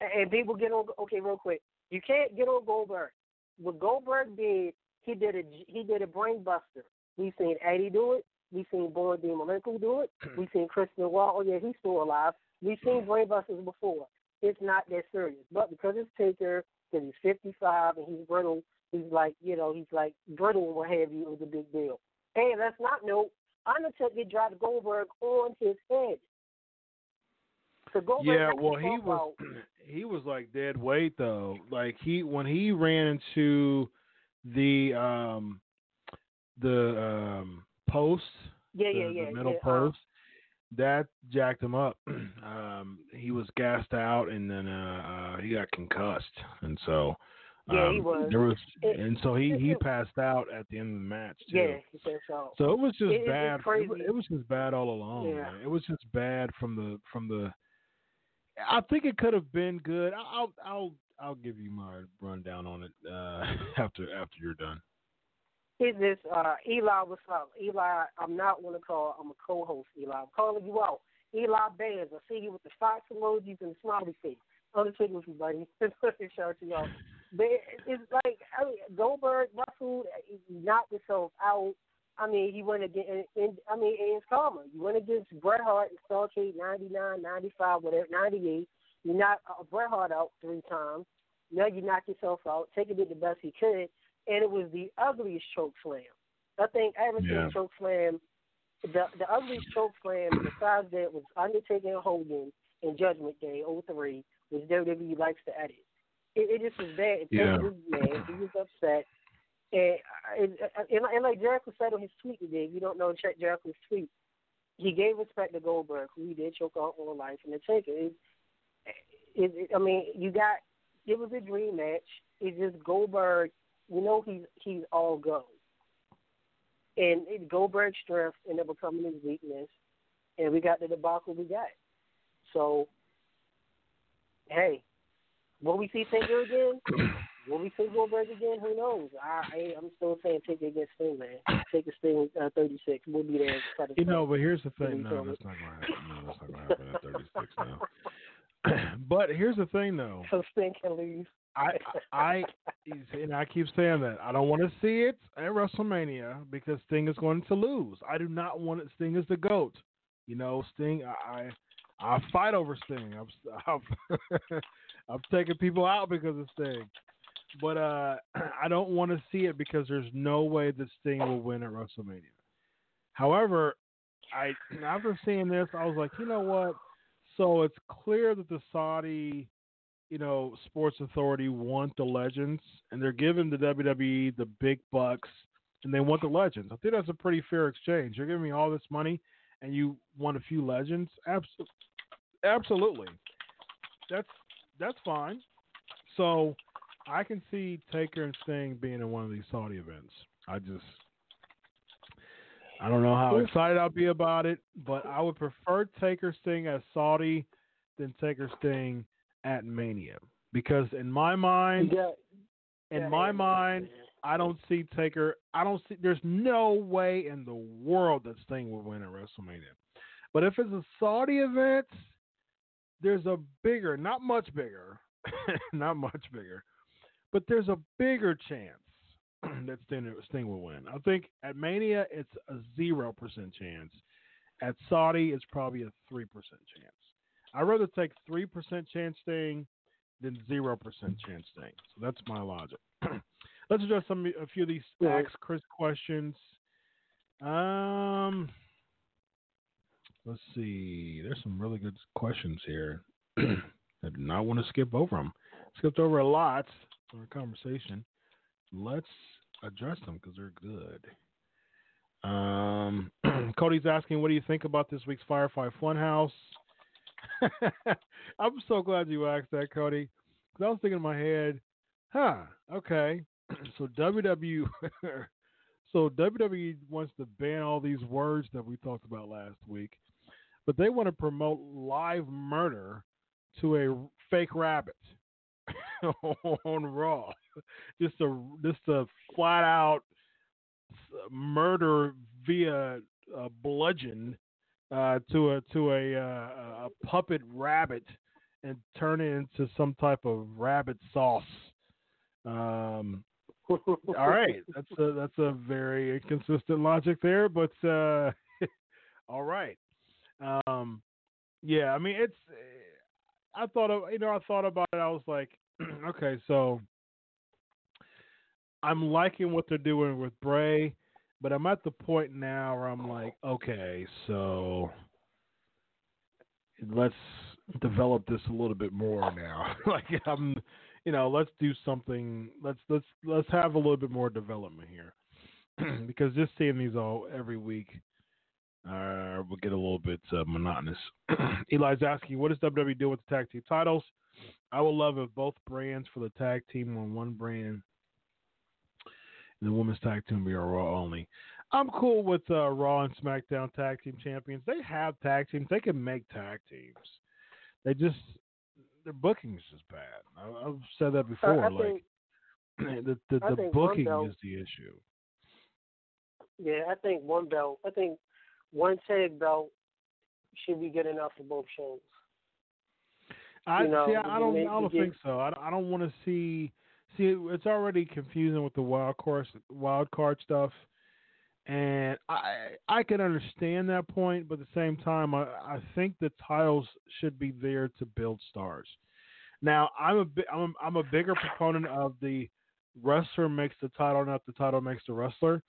and, people get on. Okay, real quick, you can't get on Goldberg. What Goldberg did, he did a he did a brain buster. We've seen Eddie do it. We've seen Boyd D. Malenko do it. We've seen Chris Noir. Oh yeah, he's still alive. We've seen mm. brain busters before. It's not that serious, but because it's Taker, because he's 55 and he's brittle, he's like you know he's like brittle and what have you. It was a big deal. Hey, let's not know Undertaker dropped Goldberg on his head. So Goldberg Yeah, well, he was out. he was like dead weight though. Like he when he ran into the um the um post, Yeah, the, yeah, yeah. the middle yeah, uh, that jacked him up. um he was gassed out and then uh, uh he got concussed and so Yeah, he um, was. There was It- and so he he passed out at the end of the match too. yeah, he said so. So it was just It- bad. It, crazy. wa- it was just bad all along. Yeah. Man. It was just bad from the from the. I think it could have been good. I- I'll I'll I'll give you my rundown on it uh, after after you're done. Here's this uh, Eli. What's up, Eli? I'm not to call. I'm a co-host. Eli, I'm calling you out. Eli Bears. I see you with the fox emojis and the smiley face. Undertaker with you, buddy. Shout out to y'all. But it's like I mean, Goldberg, Russell, he knocked himself out. I mean, he went against. And, and, I mean, it's karma. You went against Bret Hart in Starcade '99, '95, whatever, '98. You knocked uh, Bret Hart out three times. Now you knocked yourself out. Taker did the best he could, and it was the ugliest choke slam. I think I ever Yeah. seen choke slam. The the ugliest choke slam besides that was Undertaker and Hogan in Judgment Day '03, which WWE likes to edit. It, it just was bad. And Yeah. Taker was mad. He was upset. And, uh, and, uh, and, and like Jericho said on his tweet today, if you don't know, check Jericho's tweet. He gave respect to Goldberg, who he did choke out all life, and the Taker. It, it, it, I mean, you got it was a dream match. It's just Goldberg. You know he's he's all go, and it, Goldberg's strength and it becoming his weakness, and we got the debacle we got. So, hey, will we see Taker again? Will we see Goldberg again? Who knows? I, I I'm still saying Taker against Sting, man. Taker Sting uh, 36. We'll be there. You know, but here's the thing. No, that's not going to happen. No, that's not going to happen at 36 now. but here's the thing, though. so Sting can lose. I I and I keep saying that I don't want to see it at WrestleMania because Sting is going to lose. I do not want it. Sting is the goat. You know, Sting. I I, I fight over Sting. I've I've, I've people out because of Sting, but uh, I don't want to see it because there's no way that Sting will win at WrestleMania. However, I after seeing this, I was like, you know what? So it's clear that the Saudi you know, Sports Authority want the legends, and they're giving the WWE the big bucks and they want the legends. I think that's a pretty fair exchange. You're giving me all this money, and you want a few legends. Absolutely, absolutely. That's that's fine. So I can see Taker and Sting being in one of these Saudi events. I just I don't know how excited I'll be about it, but I would prefer Taker Sting at Saudi than Taker Sting at Mania because in my mind, Yeah. in Yeah, my yeah, mind. I don't see Taker. I don't see. There's no way in the world that Sting will win at WrestleMania. But if it's a Saudi event, there's a bigger, not much bigger, not much bigger, but there's a bigger chance that Sting, Sting will win. I think at Mania it's a zero percent chance. At Saudi, it's probably a three percent chance. I'd rather take three percent chance Sting than zero percent chance Sting. So that's my logic. Let's address some a few of these. Ask Chris questions. Um, let's see. There's some really good questions here. I do not want to skip over them. Skipped over a lot in our conversation. Let's address them because they're good. Um, Cody's asking, "What do you think about this week's Firefly Funhouse?" I'm so glad you asked that, Cody, because I was thinking in my head, "Huh, okay." so WWE, so WWE wants to ban all these words that we talked about last week, but they want to promote live murder to a fake rabbit on Raw. Just a just a flat out murder via uh, bludgeon uh, to a to a, uh, a puppet rabbit and turn it into some type of rabbit sauce. Um, all right, that's a that's a very inconsistent logic there, but uh, all right. Um, yeah, I mean it's. I thought of you know I thought about it. I was like, okay, so I'm liking what they're doing with Bray, but I'm at the point now where I'm like, okay, so let's develop this a little bit more now. like I'm, you know, let's do something. Let's let's let's have a little bit more development here, because just seeing these all every week uh, will get a little bit uh, monotonous. Eli's asking, what does WWE do with the tag team titles? I would love if both brands for the tag team on one brand. And the women's tag team be a Raw only. I'm cool with uh, Raw and SmackDown tag team champions. They have tag teams. They can make tag teams. They just their booking is just bad. I, I've said that before. I like think, the the, the booking belt- is the issue. yeah, I think one belt. I think one tag belt should be good enough for both shows. I you know, see. I, I don't. you I don't get- think so. I, I don't want to see. See, it's already confusing with the wild card wild card stuff, and I I can understand that point, but at the same time, I I think the titles should be there to build stars. Now, I'm a I'm a, I'm a bigger proponent of the wrestler makes the title, not the title makes the wrestler.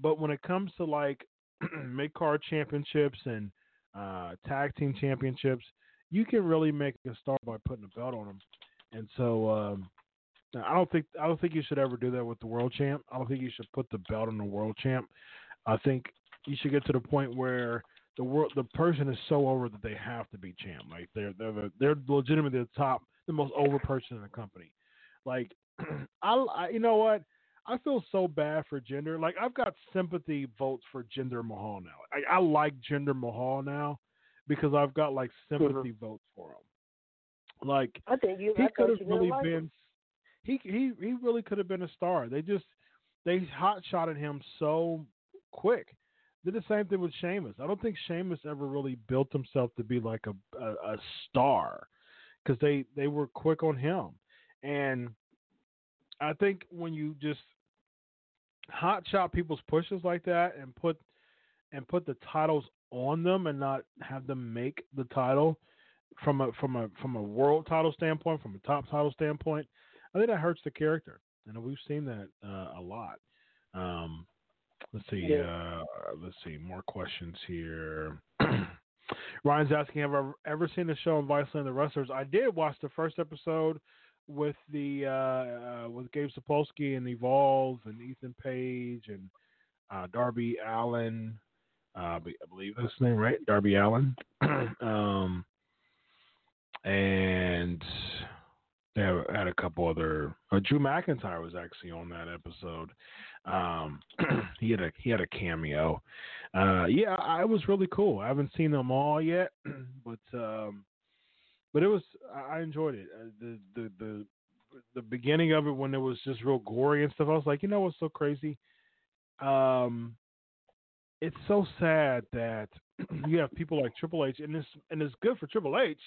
But when it comes to like mid card championships and uh, tag team championships, you can really make a star by putting a belt on them. And so um, I don't think I don't think you should ever do that with the world champ. I don't think you should put the belt on the world champ. I think you should get to the point where the world the person is so over that they have to be champ. Like they're they're the, they're legitimately the top, the most over person in the company. Like I, I you know what. I feel so bad for Jinder. Like I've got sympathy votes for Jinder Mahal now. I, I like Jinder Mahal now because I've got like sympathy mm-hmm. votes for him. Like I think you. he could have really like been. him. He he he really could have been a star. They just they hot shotted him so quick. Did the same thing with Sheamus. I don't think Sheamus ever really built himself to be like a a, a star because they they were quick on him. And I think when you just hot shot people's pushes like that and put and put the titles on them and not have them make the title from a from a from a world title standpoint, from a top title standpoint, I think that hurts the character, and we've seen that uh, a lot. Um, let's see, Yeah. uh, let's see more questions here. Ryan's asking, have I ever, ever seen the show on Viceland the Wrestlers? I did watch the first episode with the uh, uh, with Gabe Sapolsky and Evolve and Ethan Page and uh, Darby Allin. Uh, I believe that's his name, right? Darby Allin. um, and they had a couple other. Uh, Drew McIntyre was actually on that episode. Um, he had a he had a cameo. Uh, yeah, I was really cool. I haven't seen them all yet, but um, but it was I enjoyed it. Uh, the the the the beginning of it when it was just real gory and stuff. I was like, you know what's so crazy? Um, it's so sad that you have people like Triple H, and this and it's good for Triple H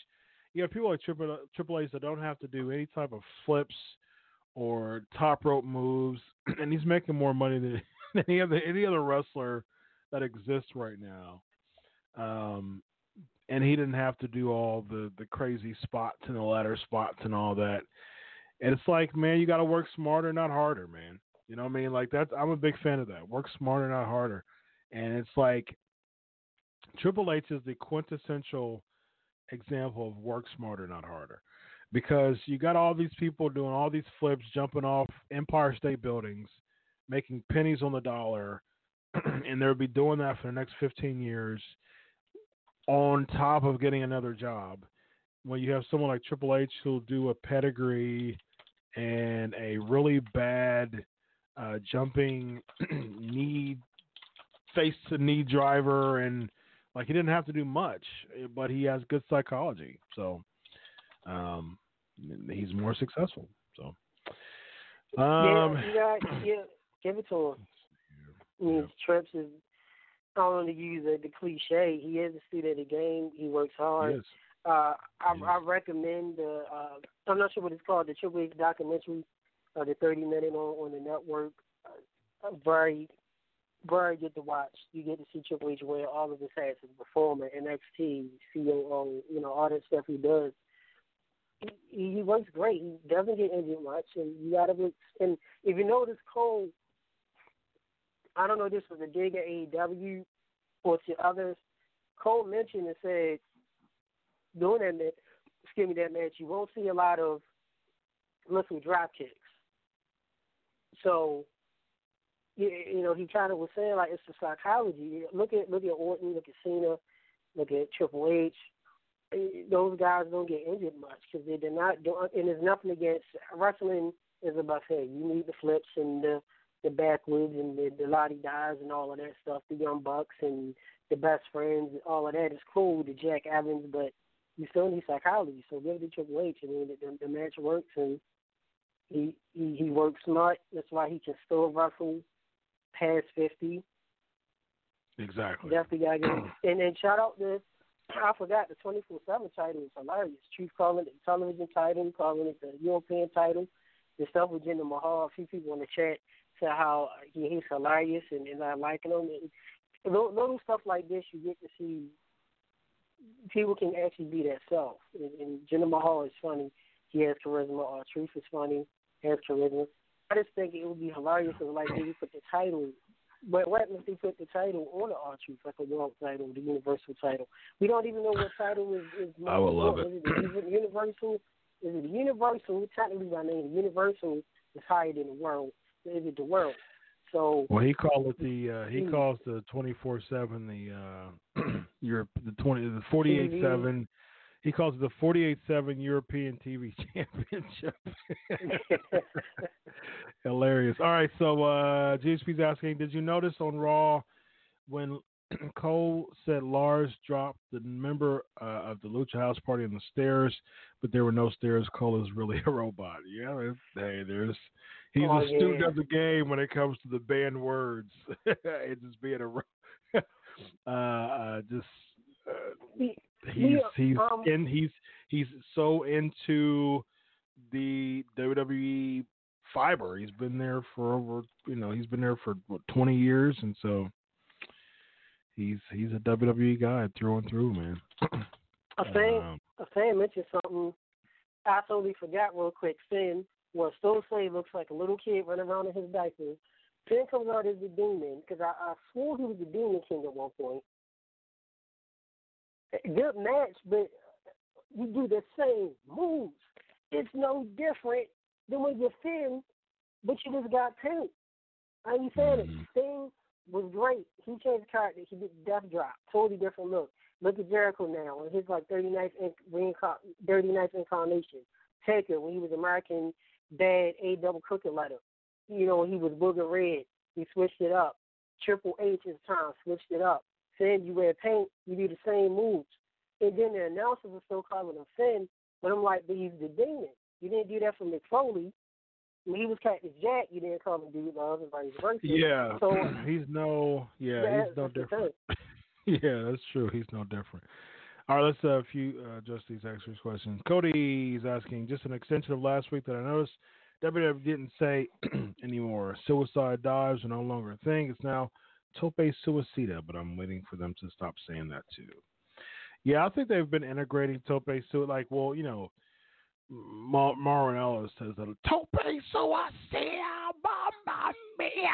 you have people like Triple Triple H that don't have to do any type of flips or top rope moves, and he's making more money than any other any other wrestler that exists right now. Um, and he didn't have to do all the the crazy spots and the ladder spots and all that. And it's like, man, you got to work smarter, not harder, man. You know what I mean? Like that's I'm a big fan of that. Work smarter, not harder. And it's like Triple H is the quintessential example of work smarter, not harder. Because you got all these people doing all these flips, jumping off Empire State buildings, making pennies on the dollar, and they'll be doing that for the next 15 years on top of getting another job. When you have someone like Triple H who'll do a pedigree and a really bad uh, jumping knee face to knee driver and like he didn't have to do much, eh, but he has good psychology, so um, he's more successful. So um, yeah, you got, yeah, give it to him. Yeah. Trips is Don't to use the, the cliche. He is a student of the game. He works hard. Yes. Uh, I, yes. I recommend the. Uh, I'm not sure what it's called. The Triple H documentary, uh, the 30 minute on on the network. Uh, very Bird get to watch. You get to see Triple H wear all of his hats as a performer, NXT, COO, you know, all that stuff he does. He, he works great. He doesn't get injured much, and you got to. And if you notice, Cole, I don't know if this was a dig at AEW or to others. Cole mentioned and said during that excuse me, that match, you won't see a lot of little drop kicks. So you know, he kind of was saying like it's the psychology. Look at look at Orton, look at Cena, look at Triple H. Eh, those guys don't get injured much because they did not do. And there's nothing against wrestling. Is about hey, you need the flips and the the backwoods and the, the lottie dies and all of that stuff. The young bucks and the best friends, all of that is cool. The Jack Evans, but you still need psychology. So give it to Triple H. I mean, the, the match works and he he he works smart. That's why he can still wrestle past fifty. Exactly. Definitely got to get and then shout out to I forgot the twenty four seven title is hilarious. Chief calling it the television title, calling it the European title. The stuff with Jinder Mahal, a few people in the chat said how he, he's hilarious and, and I liking him. And little, little stuff like this, you get to see people can actually be their self. And, and Jinder Mahal is funny. He has charisma. R-Truth is funny. Has charisma. I just think it would be hilarious if like they put the title. But what if they put the title on the R-Truth, like a world title, the universal title? We don't even know what title is. is I would love it. Is, it. is it universal? Is it universal? Technically, by name, universal is higher than the world. It the world? So well, he called it the uh, he hmm. calls the twenty four seven the uh, Europe the twenty the forty eight seven he calls it the 48-7 European TV Championship. Hilarious. All right, so uh, GHP's asking, did you notice on Raw when Cole said Lars dropped the member uh, of the Lucha House Party on the stairs, but there were no stairs. Cole is really a robot. Yeah, hey, there's he's oh, a student yeah. of the game when it comes to the banned words and just being a uh, uh, just. Uh, he's he's um, in he's he's so into the WWE fiber. He's been there for over you know he's been there for what, twenty years, and so he's he's a WWE guy through and through, man. A fan um, a fan mentioned something I totally forgot real quick. Finn, well, Stone Slave looks like a little kid running around in his diapers. Finn comes out as the demon because I, I swore he was the demon king at one point good match, but you do the same moves. It's no different than when you're thin, but you just got pinned. I ain't saying it. Mm-hmm. Sting was great. He changed character. He did Death Drop, totally different look. Look at Jericho now and his like 39th reincar- 39th incarnation. Taker when he was American Bad A double crooked letter. You know he was Booger Red. He switched it up. Triple H this time switched it up. Finn, you wear paint, you do the same moves. And then the announcers are still calling him Finn, but I'm like, but he's the demon. You didn't do that for Mick Foley. When he was Cactus Jack, you didn't call him Dude Love and vice versa. Yeah. So he's no. Yeah, yeah, he's no different. yeah, that's true. He's no different. All right, let's uh, a few uh, address these extra questions. Cody's asking just an extension of last week that I noticed. WWE didn't say anymore. Suicide dives are no longer a thing. It's now tope suicida, but I'm waiting for them to stop saying that too. Yeah, I think they've been integrating tope suicida. Like, well, you know, Mauro Ranallo says that tope suicida, mamma mia.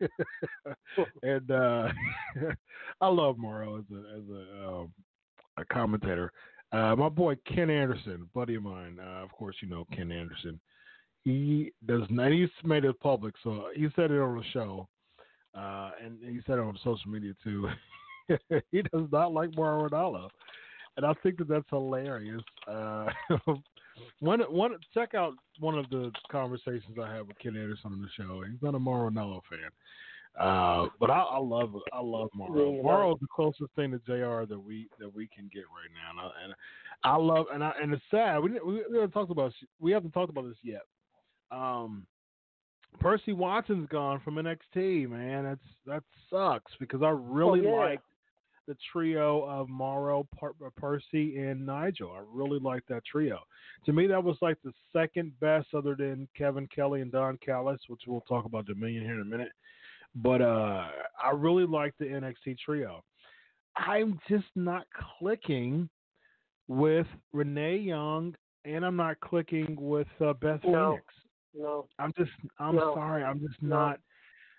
and uh, I love Mauro as a as a um, a commentator. Uh, my boy Ken Anderson, buddy of mine, uh, of course you know Ken Anderson. He does not. He's made it public, so he said it on the show, uh, and he said it on social media too. he does not like Mauro Ranallo, and I think that that's hilarious. Uh, one one check out one of the conversations I had with Ken Anderson on the show. He's not a Mauro Ranallo fan. Uh, but I, I love I love Mauro. Mauro is the closest thing to Jr. that we that we can get right now, and I, and I love and I and it's sad we we, we haven't talked about we haven't talked about this yet. Um, Percy Watson's gone from NXT, man. That's that sucks because I really Oh, yeah. like the trio of Mauro, per- Percy, and Nigel. I really like that trio. To me, that was like the second best, other than Kevin Kelly and Don Callis, which we'll talk about Dominion here in a minute. But uh, I really like the NXT trio. I'm just not clicking with Renee Young, and I'm not clicking with uh, Beth No. Phoenix. No. I'm just, I'm No. sorry, I'm just No. not,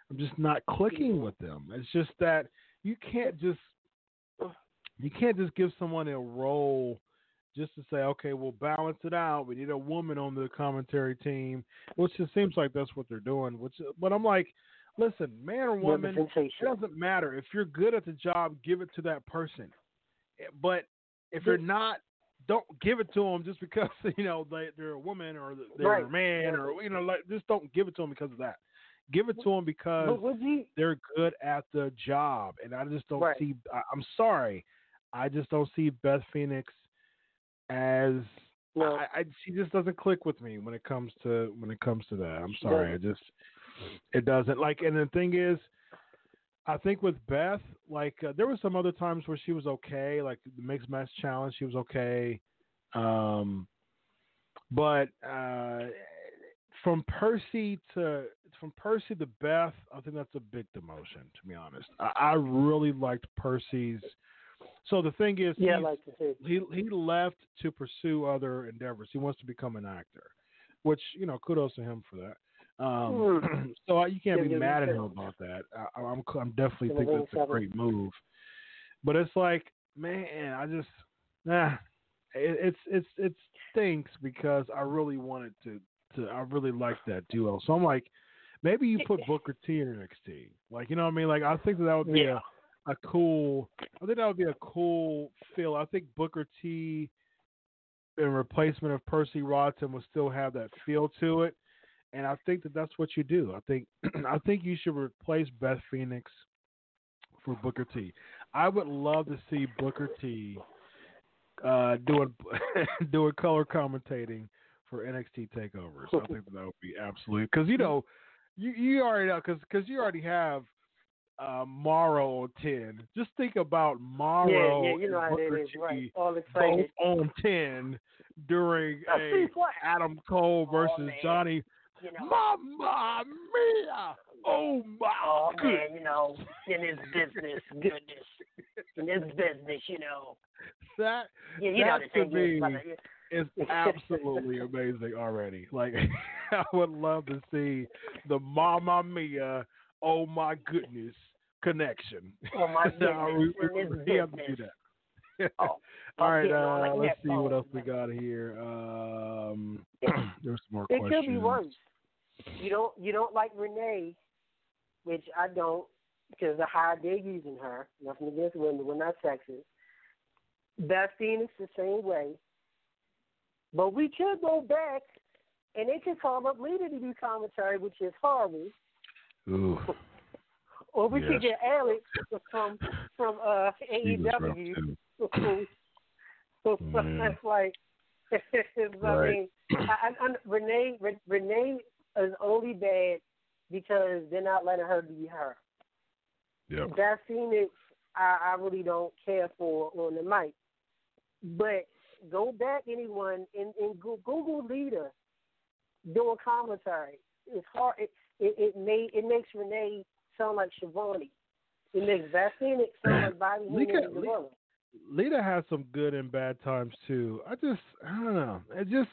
I'm just not clicking with them. It's just that you can't just, you can't just give someone a role just to say, okay, we'll balance it out. We need a woman on the commentary team, which it seems like that's what they're doing. Which, but I'm like, listen, man or woman, it doesn't matter. If you're good at the job, give it to that person. Eh, But if you're not, don't give it to them just because you know they, they're a woman or they're Right. a man or you know like just don't give it to them because of that. Give it to them because you? they're good at the job, and I just don't Right. see. I, I'm sorry, I just don't see Beth Phoenix as. No. I, I, she just doesn't click with me when it comes to when it comes to that. I'm sorry, I just it doesn't. Like, and the thing is, I think with Beth, like uh, there were some other times where she was okay, like the mixed match challenge, she was okay. Um, but uh, from Percy to from Percy to Beth, I think that's a big demotion. To be honest, I, I really liked Percy's. So the thing is, Yeah, like he he left to pursue other endeavors. He wants to become an actor, which you know, kudos to him for that. Um, Hmm. so you can't be mad at him about that. I, I'm I'm definitely think that's a great move. But it's like, man, I just nah. It, it's it's it stinks because I really wanted to to I really like that duo. So I'm like, maybe you put Booker T in NXT. Like you know what I mean? Like I think that, that would be Yeah. a a cool. I think that would be a cool feel. I think Booker T in replacement of Percy Watson will still have that feel to it, and I think that that's what you do. I think I think you should replace Beth Phoenix for Booker T. I would love to see Booker T uh, doing doing color commentating for NXT takeovers. I think that, would be absolutely because you know you you already know because because you already have uh, Mauro on ten. Just think about Mauro Yeah, yeah, you know and Booker is, T right? Both on ten during a? Adam Cole versus man. Johnny. You know. Mamma mia! Oh my Oh goodness! man, you know, in this business, goodness, in this business, you know, That yeah, you That the to me is, absolutely amazing already. Like I would love to see the Mamma Mia, oh my goodness connection. Oh my No, we, goodness, in we- we have to do that. Oh, All right, uh, like let's see what else we got here. Um, there's some more It questions. could be worse. You don't, you don't like Renee which I don't because of how they're using her. Nothing against women, we're not sexist. Beth Phoenix the same way. But we could go back and they could call up Lita to do commentary, which is horrible. Ooh. or we Yes. could get Alex from from uh He was rough, AEW. so Yeah. that's like I Right. mean, I, I, I, Renee Renee is only bad because they're not letting her be her. Yep. That Phoenix, I, I really don't care for on the mic. But go back, anyone, and, and Google Lita doing commentary. It's hard. It, it it made it makes Renee sound like Shivani. It makes Beth Phoenix sound like Bobby Lita- Lita- Lita has some good and bad times too. I just I don't know. It just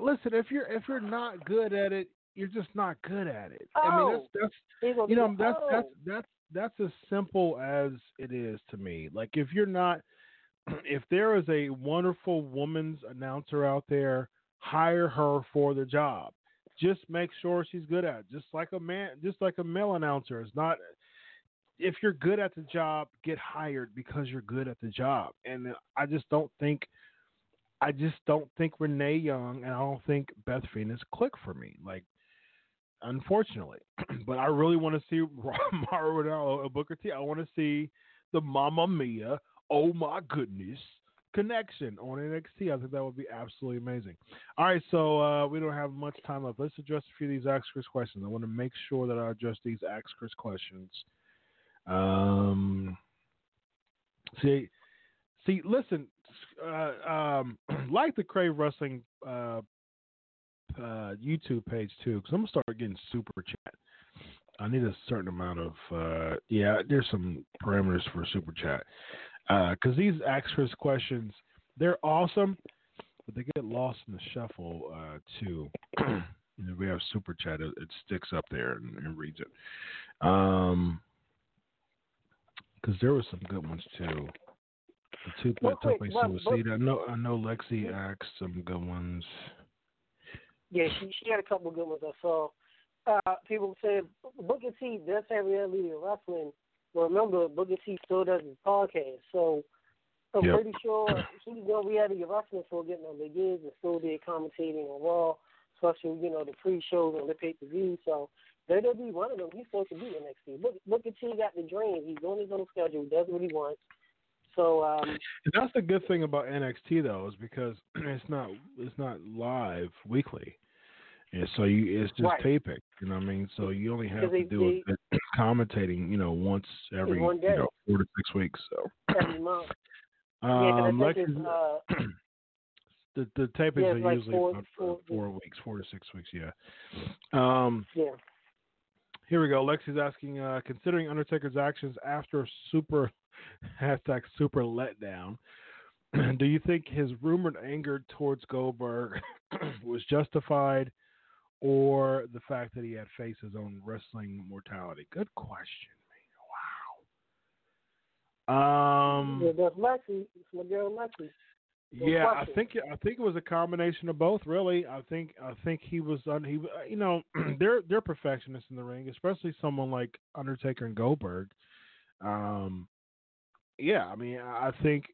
listen, if you're if you're not good at it, you're just not good at it. I mean that's Oh. that's you know that's oh. that's that's that's as simple as it is to me. Like if you're not if there is a wonderful woman's announcer out there, hire her for the job. Just make sure she's good at it. Just like a man just like a male announcer. It's not if you're good at the job, get hired because you're good at the job. And I just don't think I just don't think Renee Young and I don't think Beth Phoenix click for me. Like unfortunately. but I really want to see Mauro Ranallo Booker T. I want to see the Mamma Mia, oh my goodness, connection on NXT. I think that would be absolutely amazing. All right, so uh, we don't have much time left. Let's address a few of these Ask Chris questions. I want to make sure that I address these Ask Chris questions. Um, see, see, listen, uh, um, like the Crave Wrestling uh, uh, YouTube page too, because I'm gonna start getting super chat. I need a certain amount of uh, yeah. There's some parameters for super chat because these Ask questions they're awesome, but they get lost in the shuffle uh, too. Know, we have super chat; it, it sticks up there and, and reads it. Um, because there were some good ones too. The two that took quick, place what- in what- Waseda. I know, I know. Lexi asked some good ones. Yeah, she she had a couple good ones I saw. Uh, people said Booker T does have reality in wrestling. Remember, Booker T still does his podcast, so I'm Yep. pretty sure he's done reality of wrestling for getting on the years and still did commentating on Raw, especially you know the pre-shows and the pay-per-view. So that'll be one of them. He's supposed to be NXT. Book, Booker T got the dream. He's on his own schedule. Does what he wants. So um, that's the good thing about NXT though, is because it's not it's not live weekly. And so you it's just Right. taping. You know what I mean? So you only have to they- do it commentating, you know, once every you know, four to six weeks. So every month. um Lexi- it's uh, the the tapings Yeah, are like usually four- about four- four weeks, four to six weeks, yeah. Um yeah. Here we go. Lexi's asking, uh, considering Undertaker's actions after super hashtag super letdown, do you think his rumored anger towards Goldberg was justified, or the fact that he had faced his own wrestling mortality? Good question, man. Wow. Um, Yeah, that's Lexi. It's my girl Lexi. Good yeah, I think I think it was a combination of both. Really, I think I think he was un, he uh, you know they're they're perfectionists in the ring, especially someone like Undertaker and Goldberg. Um, yeah, I mean I think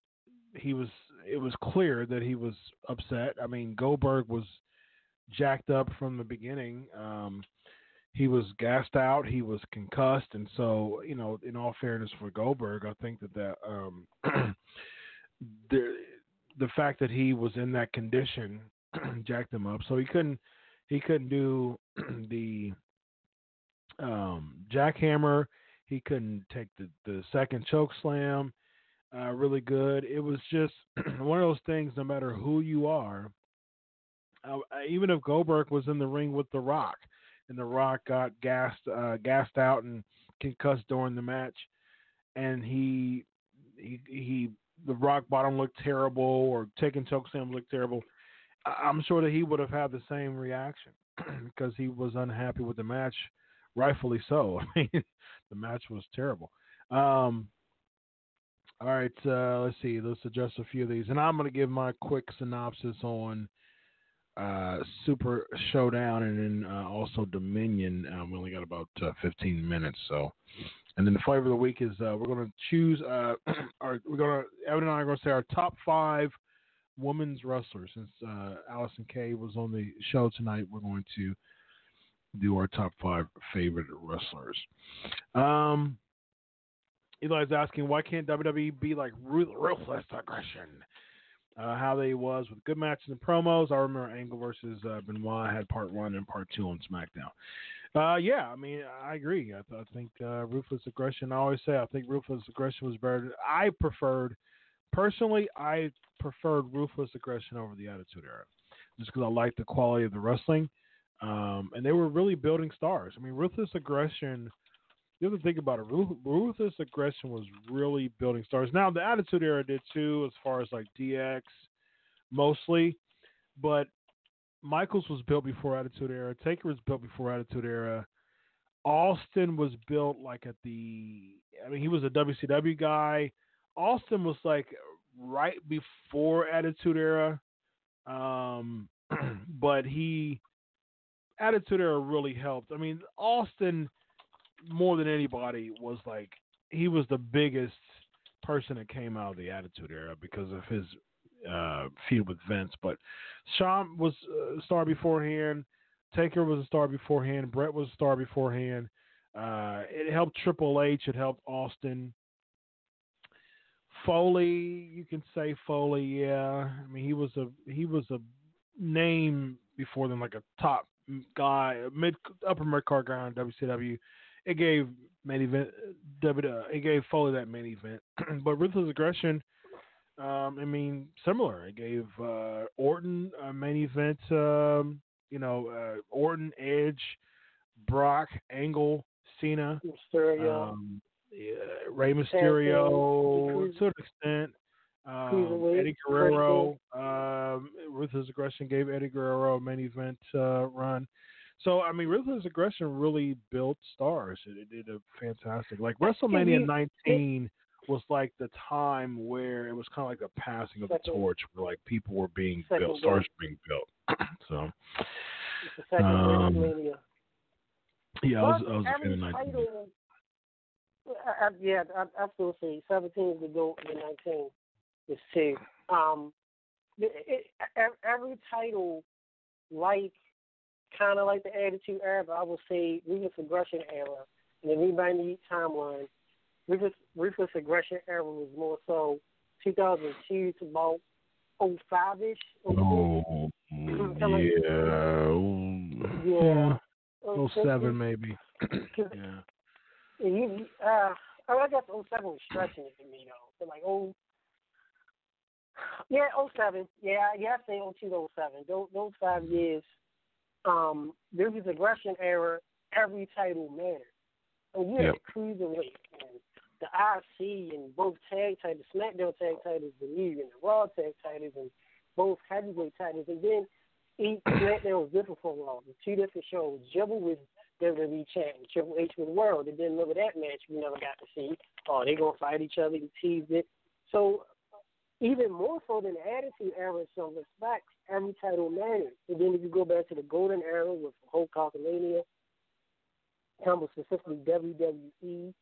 he was it was clear that he was upset. I mean Goldberg was jacked up from the beginning. Um, he was gassed out, he was concussed, and so you know, in all fairness for Goldberg, I think that that um, there the fact that he was in that condition jacked him up. So he couldn't he couldn't do the um, jackhammer. He couldn't take the the second choke slam uh, really good. It was just one of those things. No matter who you are, uh, even if Goldberg was in the ring with The Rock, and The Rock got gassed uh, gassed out and concussed during the match, and he he he the rock bottom looked terrible or taking choke slam looked terrible, I'm sure that he would have had the same reaction because he was unhappy with the match, rightfully so. I mean, the match was terrible. Um, all right, uh, let's see. Let's address a few of these, and I'm going to give my quick synopsis on uh, Super Showdown, and then uh, also Dominion. Um, we only got about uh, 15 minutes, so. And then the flavor of the week is uh, we're going to choose uh, our we're going to Evan and I are going to say our top five women's wrestlers. Since Allysin Kay was on the show tonight, we're going to do our top five favorite wrestlers. Um, Eli's asking why can't WWE be like ruthless aggression? Uh, how they was with good matches and promos. I remember Angle versus uh, Benoit had part one and part two on SmackDown. Uh, yeah, I mean, I agree. I, I think uh, ruthless aggression. I always say I think ruthless aggression was better. I preferred, personally, I preferred ruthless aggression over the Attitude Era, just because I like the quality of the wrestling, um, and they were really building stars. I mean, ruthless aggression. You have to think about it. Ruthless aggression was really building stars. Now the Attitude Era did too, as far as like DX, mostly, but Michaels was built before Attitude Era. Taker was built before Attitude Era. Austin was built like at the. I mean, he was a WCW guy. Austin was like right before Attitude Era, um, but he Attitude Era really helped. I mean, Austin more than anybody was like he was the biggest person that came out of the Attitude Era because of his uh, feud with Vince. But Shawn was a star beforehand. Taker was a star beforehand. Bret was a star beforehand. Uh, it helped Triple H. It helped Austin. Foley, you can say Foley, yeah. I mean, he was a he was a name before them, like a top guy, mid upper mid card guy on WCW. It gave main event, W. It gave Foley that main event, but Ruthless Aggression um, I mean, similar. It gave uh, Orton a main event. Um, you know, uh, Orton, Edge, Brock, Angle, Cena, Mysterio, um, yeah, Rey Mysterio, to an extent. Um, Eddie Guerrero, um, Ruthless Aggression gave Eddie Guerrero a main event uh, run. So I mean, Ruthless Aggression really built stars. It, it did a fantastic, like WrestleMania 19 was like the time where it was kind of like a passing of the torch, where like people were being built, stars were being built. so, um, yeah, I was, I was a fan of 19. I, I, yeah, I, still say 17 is the goal, the 19 is two. Um, it, it, every title, like kind of like the Attitude Era, but I would say Ruthless Aggression era, and the Rebound timeline ruthless, ruthless aggression era was more so 2002 to about 05 ish. Oh, yeah. yeah. Oh, 07 maybe. yeah. And you, uh, I guess 07 was stretching it for me, though. So, like, oh, yeah, oh seven. Yeah, yeah, I say 02 07. Those, those five years, um, there was aggression era, every title mattered. And you had yep. cruiserweight and the IC and both tag titles, SmackDown tag titles, the New and the Raw tag titles, and both heavyweight titles. And then each SmackDown was different for Raw. The two different shows. Jibble was WWE champ, Triple H was the world. And then remember that match we never got to see. Oh, they gonna fight each other. He teased it. So even more so than the Attitude Era in some respects, every title mattered. And then if you go back to the Golden Era with Hulk Hulkamania, Campbell specifically WWE,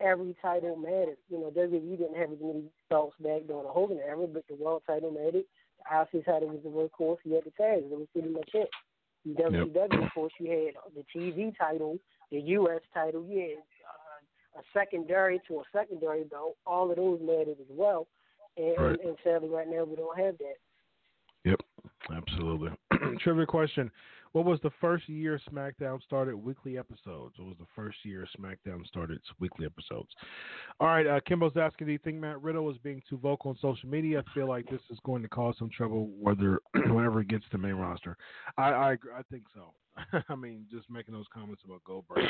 every title mattered. You know, WWE didn't have as many belts back during the Hogan era, but the world title mattered. The IC title was the workhorse. You had the tags. That was pretty much it. WWE, yep. of course, you had the TV title, the U.S. title. You had uh, a secondary to a secondary belt. All of those mattered as well. And, right. and sadly, right now, we don't have that. Yep, absolutely. Trivia question. What was the first year SmackDown started weekly episodes? What was the first year SmackDown started weekly episodes? All right, uh, Kimbo's asking, do you think Matt Riddle is being too vocal on social media? I feel like this is going to cause some trouble whether whenever it gets to main roster. I I, I think so. I mean, just making those comments about Goldberg.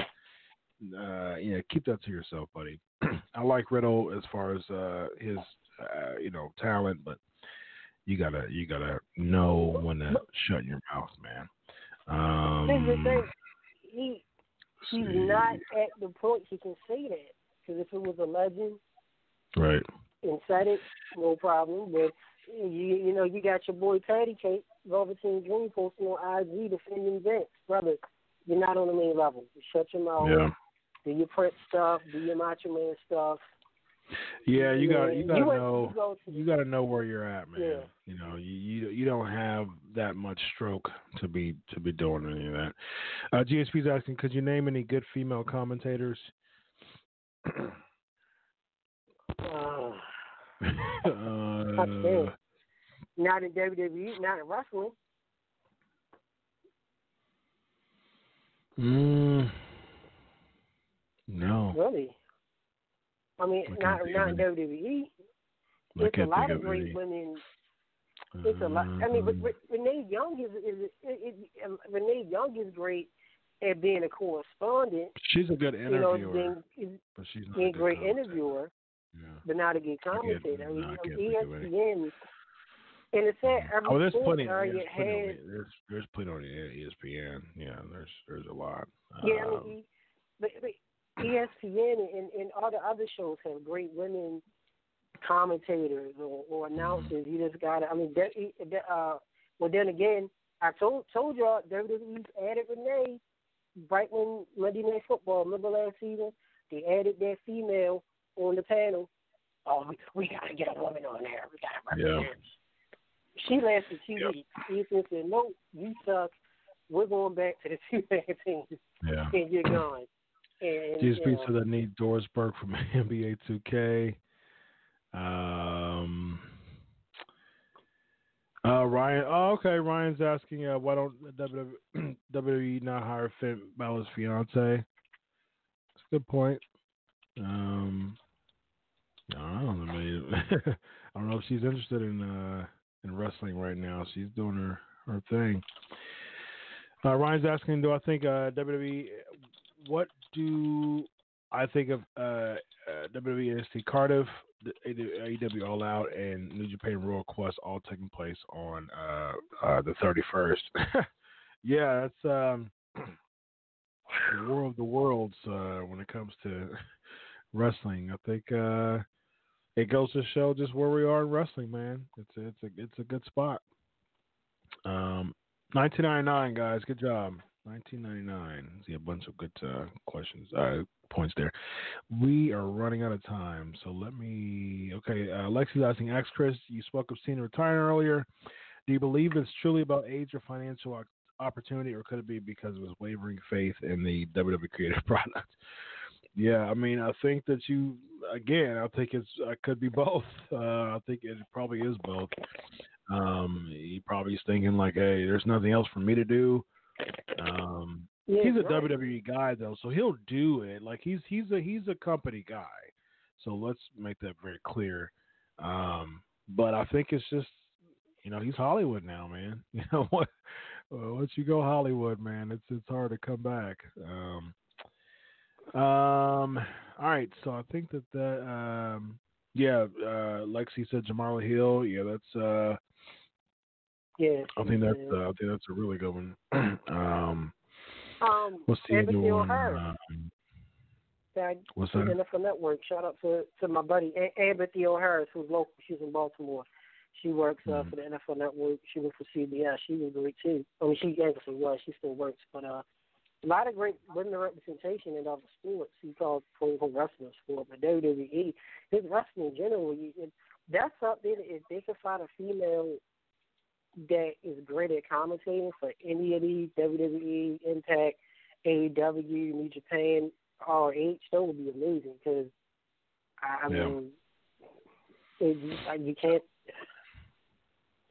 Uh, yeah, keep that to yourself, buddy. I like Riddle as far as uh, his, uh, you know, talent, but you gotta you gotta know when to shut your mouth, man. Um. He he's see. not at the point he can say that because if it was a legend, right? and said it, no problem. But you you know you got your boy Patty Cake, Velveteen Dream posting on IG defending Vince, brother. You're not on the main level. You shut your mouth. Yeah. Do your Prince stuff. Do your Macho Man stuff. Yeah, you got you got to know you go you got to know where you're at, man. Yeah. You know, you, you you don't have that much stroke to be to be doing any of that. Uh, GSP's asking, could you name any good female commentators? Uh, uh, not in WWE, not in wrestling. mm, no, Really. I mean, I not not of in WWE. I It's a lot of of great any. women. It's a lot. I mean, but Um, Re- Renee Young is, is, is, is Renee Young is great at being a correspondent. she's a good You know, interviewer, being is but she's not a great interviewer, Yeah. but not a good commentator. I mean, no, I you can't know, think of any. ESPN. And it's sad. Every Oh, there's plenty. There's plenty, on, has the- there's there's plenty on ESPN. Yeah, there's there's a lot. Yeah, I Um, mean, E- but, but ESPN and, and all the other shows have great women commentators or, or announcers. You just got to, I mean, that, uh, well, then again, I told told y'all WWE's added Renee Brightman Monday Night Football. Remember last season? They added that female on the panel. Oh, we, we got to get a woman on there. We got to Yeah. represent. She lasted two Yep. weeks. Ethan said, "No, you suck. We're going back to the two man team." yeah. and you're gone. And, GSP know, said I need Doris Burke from NBA 2K. Um, uh, Ryan. Oh, okay. Ryan's asking, uh, why don't WWE not hire Finn Balor's fiance? That's a good point. Um, I don't know. maybe- I don't know if she's interested in uh, in wrestling right now. She's doing her her thing. Uh, Ryan's asking, do I think uh, WWE? What do I think of uh, uh, WWE NXT Cardiff, AEW All Out, and New Japan Royal Quest all taking place on uh, uh, the 31st? yeah, that's um, the war of the worlds uh, when it comes to wrestling. I think uh, it goes to show just where we are in wrestling, man. It's a, it's a it's a good spot. Um, 1999, guys, good job. 1999. See a bunch of good uh, questions, uh, points there. We are running out of time, so let me. Okay, uh, Lexi's asking, "Ask Chris, you spoke of Cena retiring earlier. Do you believe it's truly about age or financial opportunity, or could it be because of his wavering faith in the WWE creative product?" Yeah, I mean, I think that you again. I think it's uh, could be both. Uh, I think it probably is both. Um, he probably is thinking like, "Hey, there's nothing else for me to do." Um, yeah, he's a right. WWE guy though, so he'll do it. Like he's he's a he's a company guy. So let's make that very clear. Um, but I think it's just you know he's Hollywood now, man. You know what? Once you go Hollywood, man, it's it's hard to come back. Um, um, all right, so I think that that um, yeah, uh, Lexi said Jemele Hill. Yeah, that's uh, Yeah. I think that's uh, I think that's a really good one. um, um, what's the other one? That what's that? NFL Network. Shout out to to my buddy A- Abigail Harris, who's local. She's in Baltimore. She works uh, Mhm. for the NFL Network. She works for CBS. She was great too. I mean, she actually was. She still works, but uh, a lot of great women representation in other sports. He called quote unquote wrestling sport, but WWE, his wrestling in general, you, it, that's something. If they can find a female that is great at commentating for any of these WWE, Impact, AEW, New Japan, RH, that would be amazing because I, I Yeah. mean, it, can't.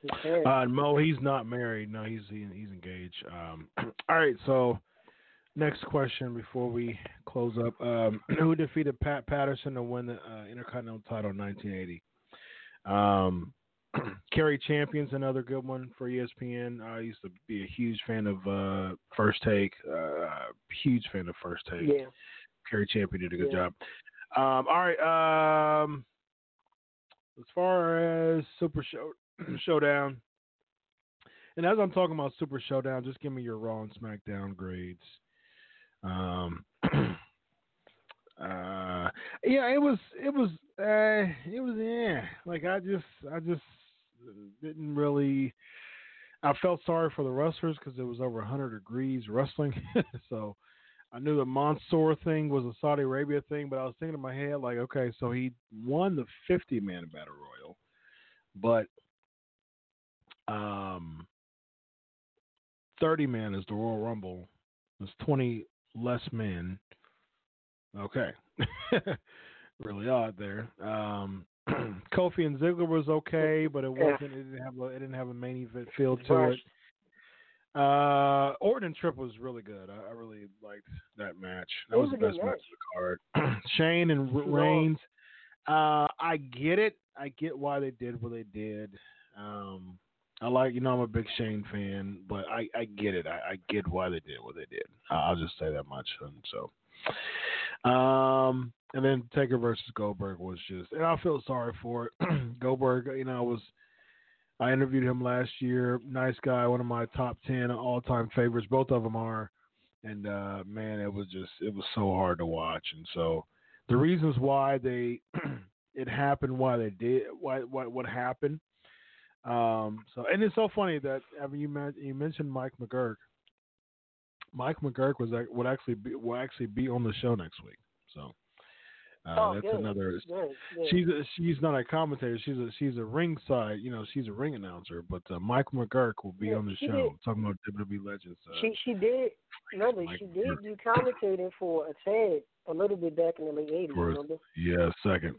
You can't. Uh, Mo, he's not married. No, he's he, he's engaged. Um, all right, so next question before we close up: um, Who defeated Pat Patterson to win the uh, Intercontinental title in 1980? Um, Cari Champion's another good one for ESPN. I used to be a huge fan of uh, First Take. Uh, huge fan of First Take. yeah. Cari Champion did a good Yeah. job. Um, all right. Um, as far as Super Show Showdown, and as I'm talking about Super Showdown, just give me your Raw and SmackDown grades. Um, uh, yeah, it was it was uh, it was yeah. Like I just I just didn't really. I felt sorry for the wrestlers because it was over 100 degrees wrestling, so I knew the Mansoor thing was a Saudi Arabia thing, but I was thinking in my head like, okay, so he won the 50 man battle royal, but um, 30 man is the Royal Rumble. There's 20 less men. Okay. really odd there. Um, Kofi and Ziggler was okay, but it wasn't. It didn't have a, it didn't have a main event feel to it. Uh, Orton and Trip was really good. I, I really liked that match. That was, was the best match. match of the card. Shane and R- Reigns. Uh, I get it. I get why they did what they did. Um, I like, you know, I'm a big Shane fan, but I, I get it. I, I get why they did what they did. I'll just say that much. And so, um, and then Taker versus Goldberg was just, and I feel sorry for it. Goldberg, you know, I was I interviewed him last year. Nice guy, one of my top ten all time favorites. Both of them are, and uh, man, it was just it was so hard to watch. And so the reasons why they it happened, why they did, why what what happened. Um, so and it's so funny that I mean, you you mentioned Mike McGuirk. Mike McGuirk was would actually be will actually be on the show next week. So. Uh, oh, that's good. another. Good, good. She's a, she's not a commentator. She's a she's a ringside. You know, she's a ring announcer. But uh, Mike McGuirk will be Yeah, on the show did. talking about WWE legends. Uh, She she did remember Mike she did do commentating for a tad a little bit back in the late eighties. Remember? yeah, second.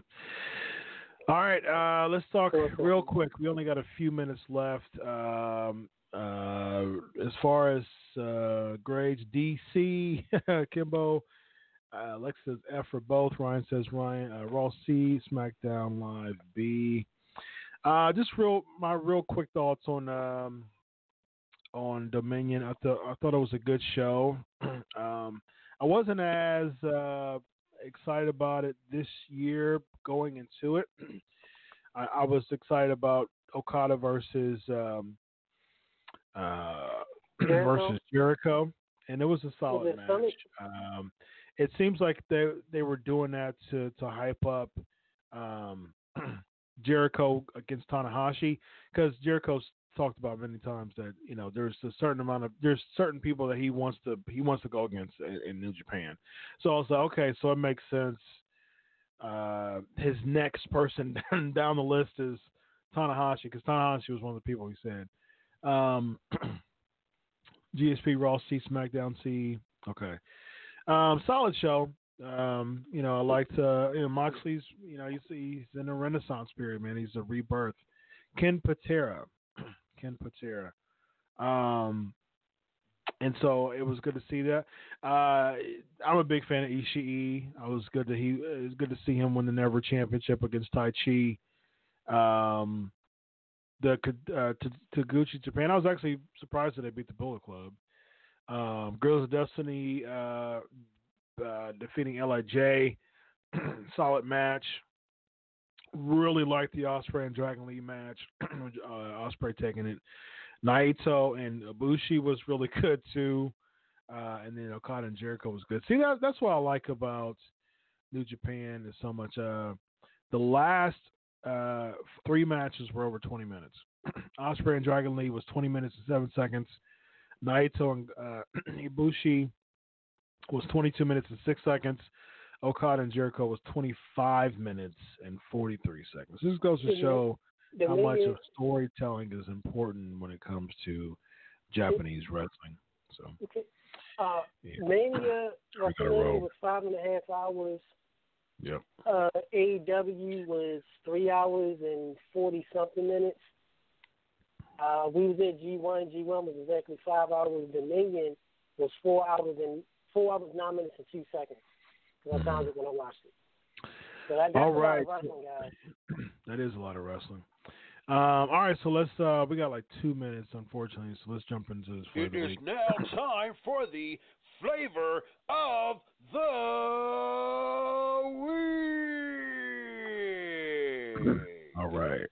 All right, uh, let's talk real quick. We only got a few minutes left. Um, uh, as far as uh, grades, DC, Kimbo, uh, Lex says F for both. Ryan says Ryan, uh, Raw C, SmackDown Live B. Uh, just real, my real quick thoughts on um, on Dominion. I thought I thought it was a good show. um, I wasn't as uh, excited about it this year going into it. I, I was excited about Okada versus um, uh, Jericho? versus Jericho, and it was a solid match. Um, it seems like they they were doing that to to hype up um, Jericho against Tanahashi because Jericho's talked about many times that you know there's a certain amount of there's certain people that he wants to he wants to go against in, in New Japan. So I was like, okay, so it makes sense. Uh, his next person down, down the list is Tanahashi because Tanahashi was one of the people he said. Um, GSP Raw C SmackDown C. Okay, um, solid show. Um, you know, I liked uh, you know Moxley's. You know, he's he's in a renaissance period, man. He's a rebirth. Ken Patera, Ken Patera. Um, and so it was good to see that. Uh, I'm a big fan of Ishii. I was good to he. It was good to see him win the Never Championship against Tai Chi. Um, the uh, Taguchi Japan. I was actually surprised that they beat the Bullet Club. Um, Guerrillas of Destiny uh, uh, defeating Lij. Solid match. Really liked the Ospreay and Dragon Lee match. uh, Ospreay taking it. Naito and Ibushi was really good too. Uh, and then Okada and Jericho was good. See, that, that's what I like about New Japan is so much. Uh, the last uh, three matches were over 20 minutes. Ospreay and Dragon Lee was 20 minutes and seven seconds. Naito and uh, Ibushi was 22 minutes and six seconds. Okada and Jericho was 25 minutes and 43 seconds. This goes to show how much of storytelling is important when it comes to Japanese wrestling. So, okay. Uh, yeah. Mania We gotta roll. WrestleMania was five and a half hours. Yep. Uh, AEW was three hours and forty something minutes. Uh, we was at G one. G one was exactly five hours. Dominion was four hours and four hours nine minutes and two seconds. Because I found it when I watched it. So that, that's All a lot right. of wrestling, guys. that is a lot of wrestling. Um, all right, so let's. Uh, we got like two minutes, unfortunately. So let's jump into this for It the now time for the flavor of the All right.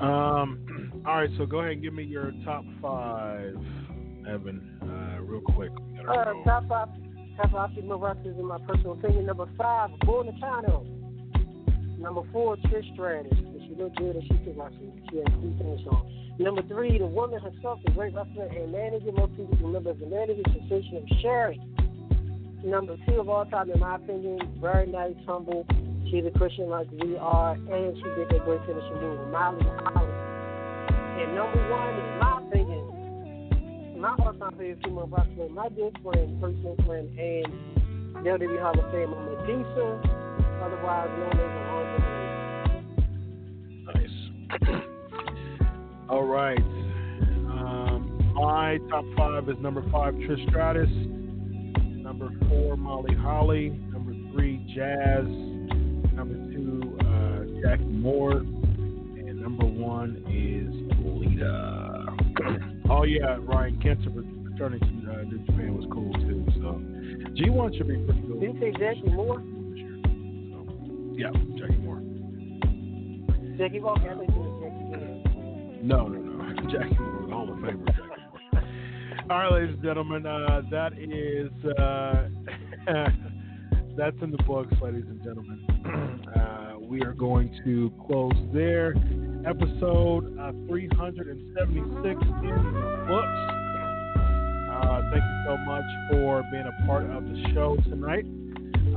Um. All right. So go ahead and give me your top five, Evan, uh, real quick. Uh, top five, why I see wrestlers in my personal opinion. Number five, Bull Nakano. Number four, Trish Stratus. She looked good and she could wrestle. She had three finish on. Number three, the woman herself, the great wrestler and manager. Most people remember as the manager, sensation of Sherri. Number two of all time, in my opinion, very nice, humble. She's a Christian like we are, and she did that great finishing move, Molly Holly. And number one, in my opinion, my all-time favorite female wrestler, my dear friend, personal friend, and WWE Hall of Famer Medusa, otherwise known as Nice. All right. Um, my top five is number five, Trish Stratus. Four, Molly Holly. Number three, Jazz. Number two, uh, Jackie Moore. And number one is Lita. oh, yeah, Ryan Kent returning to uh, New Japan was cool, too. So, G1 should be pretty cool. Did you say Jackie Moore? So, yeah, Jackie Moore. Jackie Walker, I think it was Jackie Moore. No, no, no. Jackie Moore, Hall of Famer Jackie Moore. All right, ladies and gentlemen, uh, that is uh, that's in the books, ladies and gentlemen. Uh, we are going to close there. Episode uh, 376 in the books. Uh, thank you so much for being a part of the show tonight.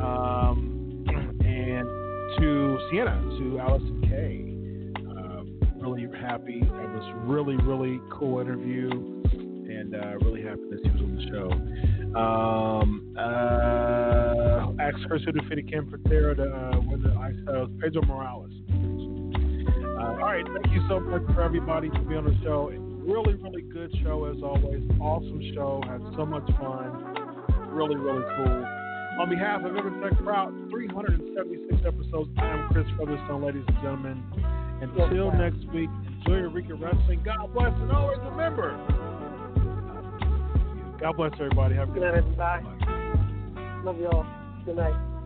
Um, and to Sienna, to Allysin Kay. Uh, really happy. It was really, really cool interview, and uh, really happy that she was on the show. Um, uh, asked Chris who defeated Ken Patera to uh, win the Ice titles. Pedro Morales. Uh, all right, thank you so much for everybody to be on the show. Really, really good show as always. Awesome show. Had so much fun. Really, really cool. On behalf of Evertech Crowd, 376 episodes, I am Chris Featherstone, ladies and gentlemen. Until next week, enjoy your Rican Wrestling. God bless, and always remember. God bless everybody. Have a Good good night, everybody. Love y'all. Good night.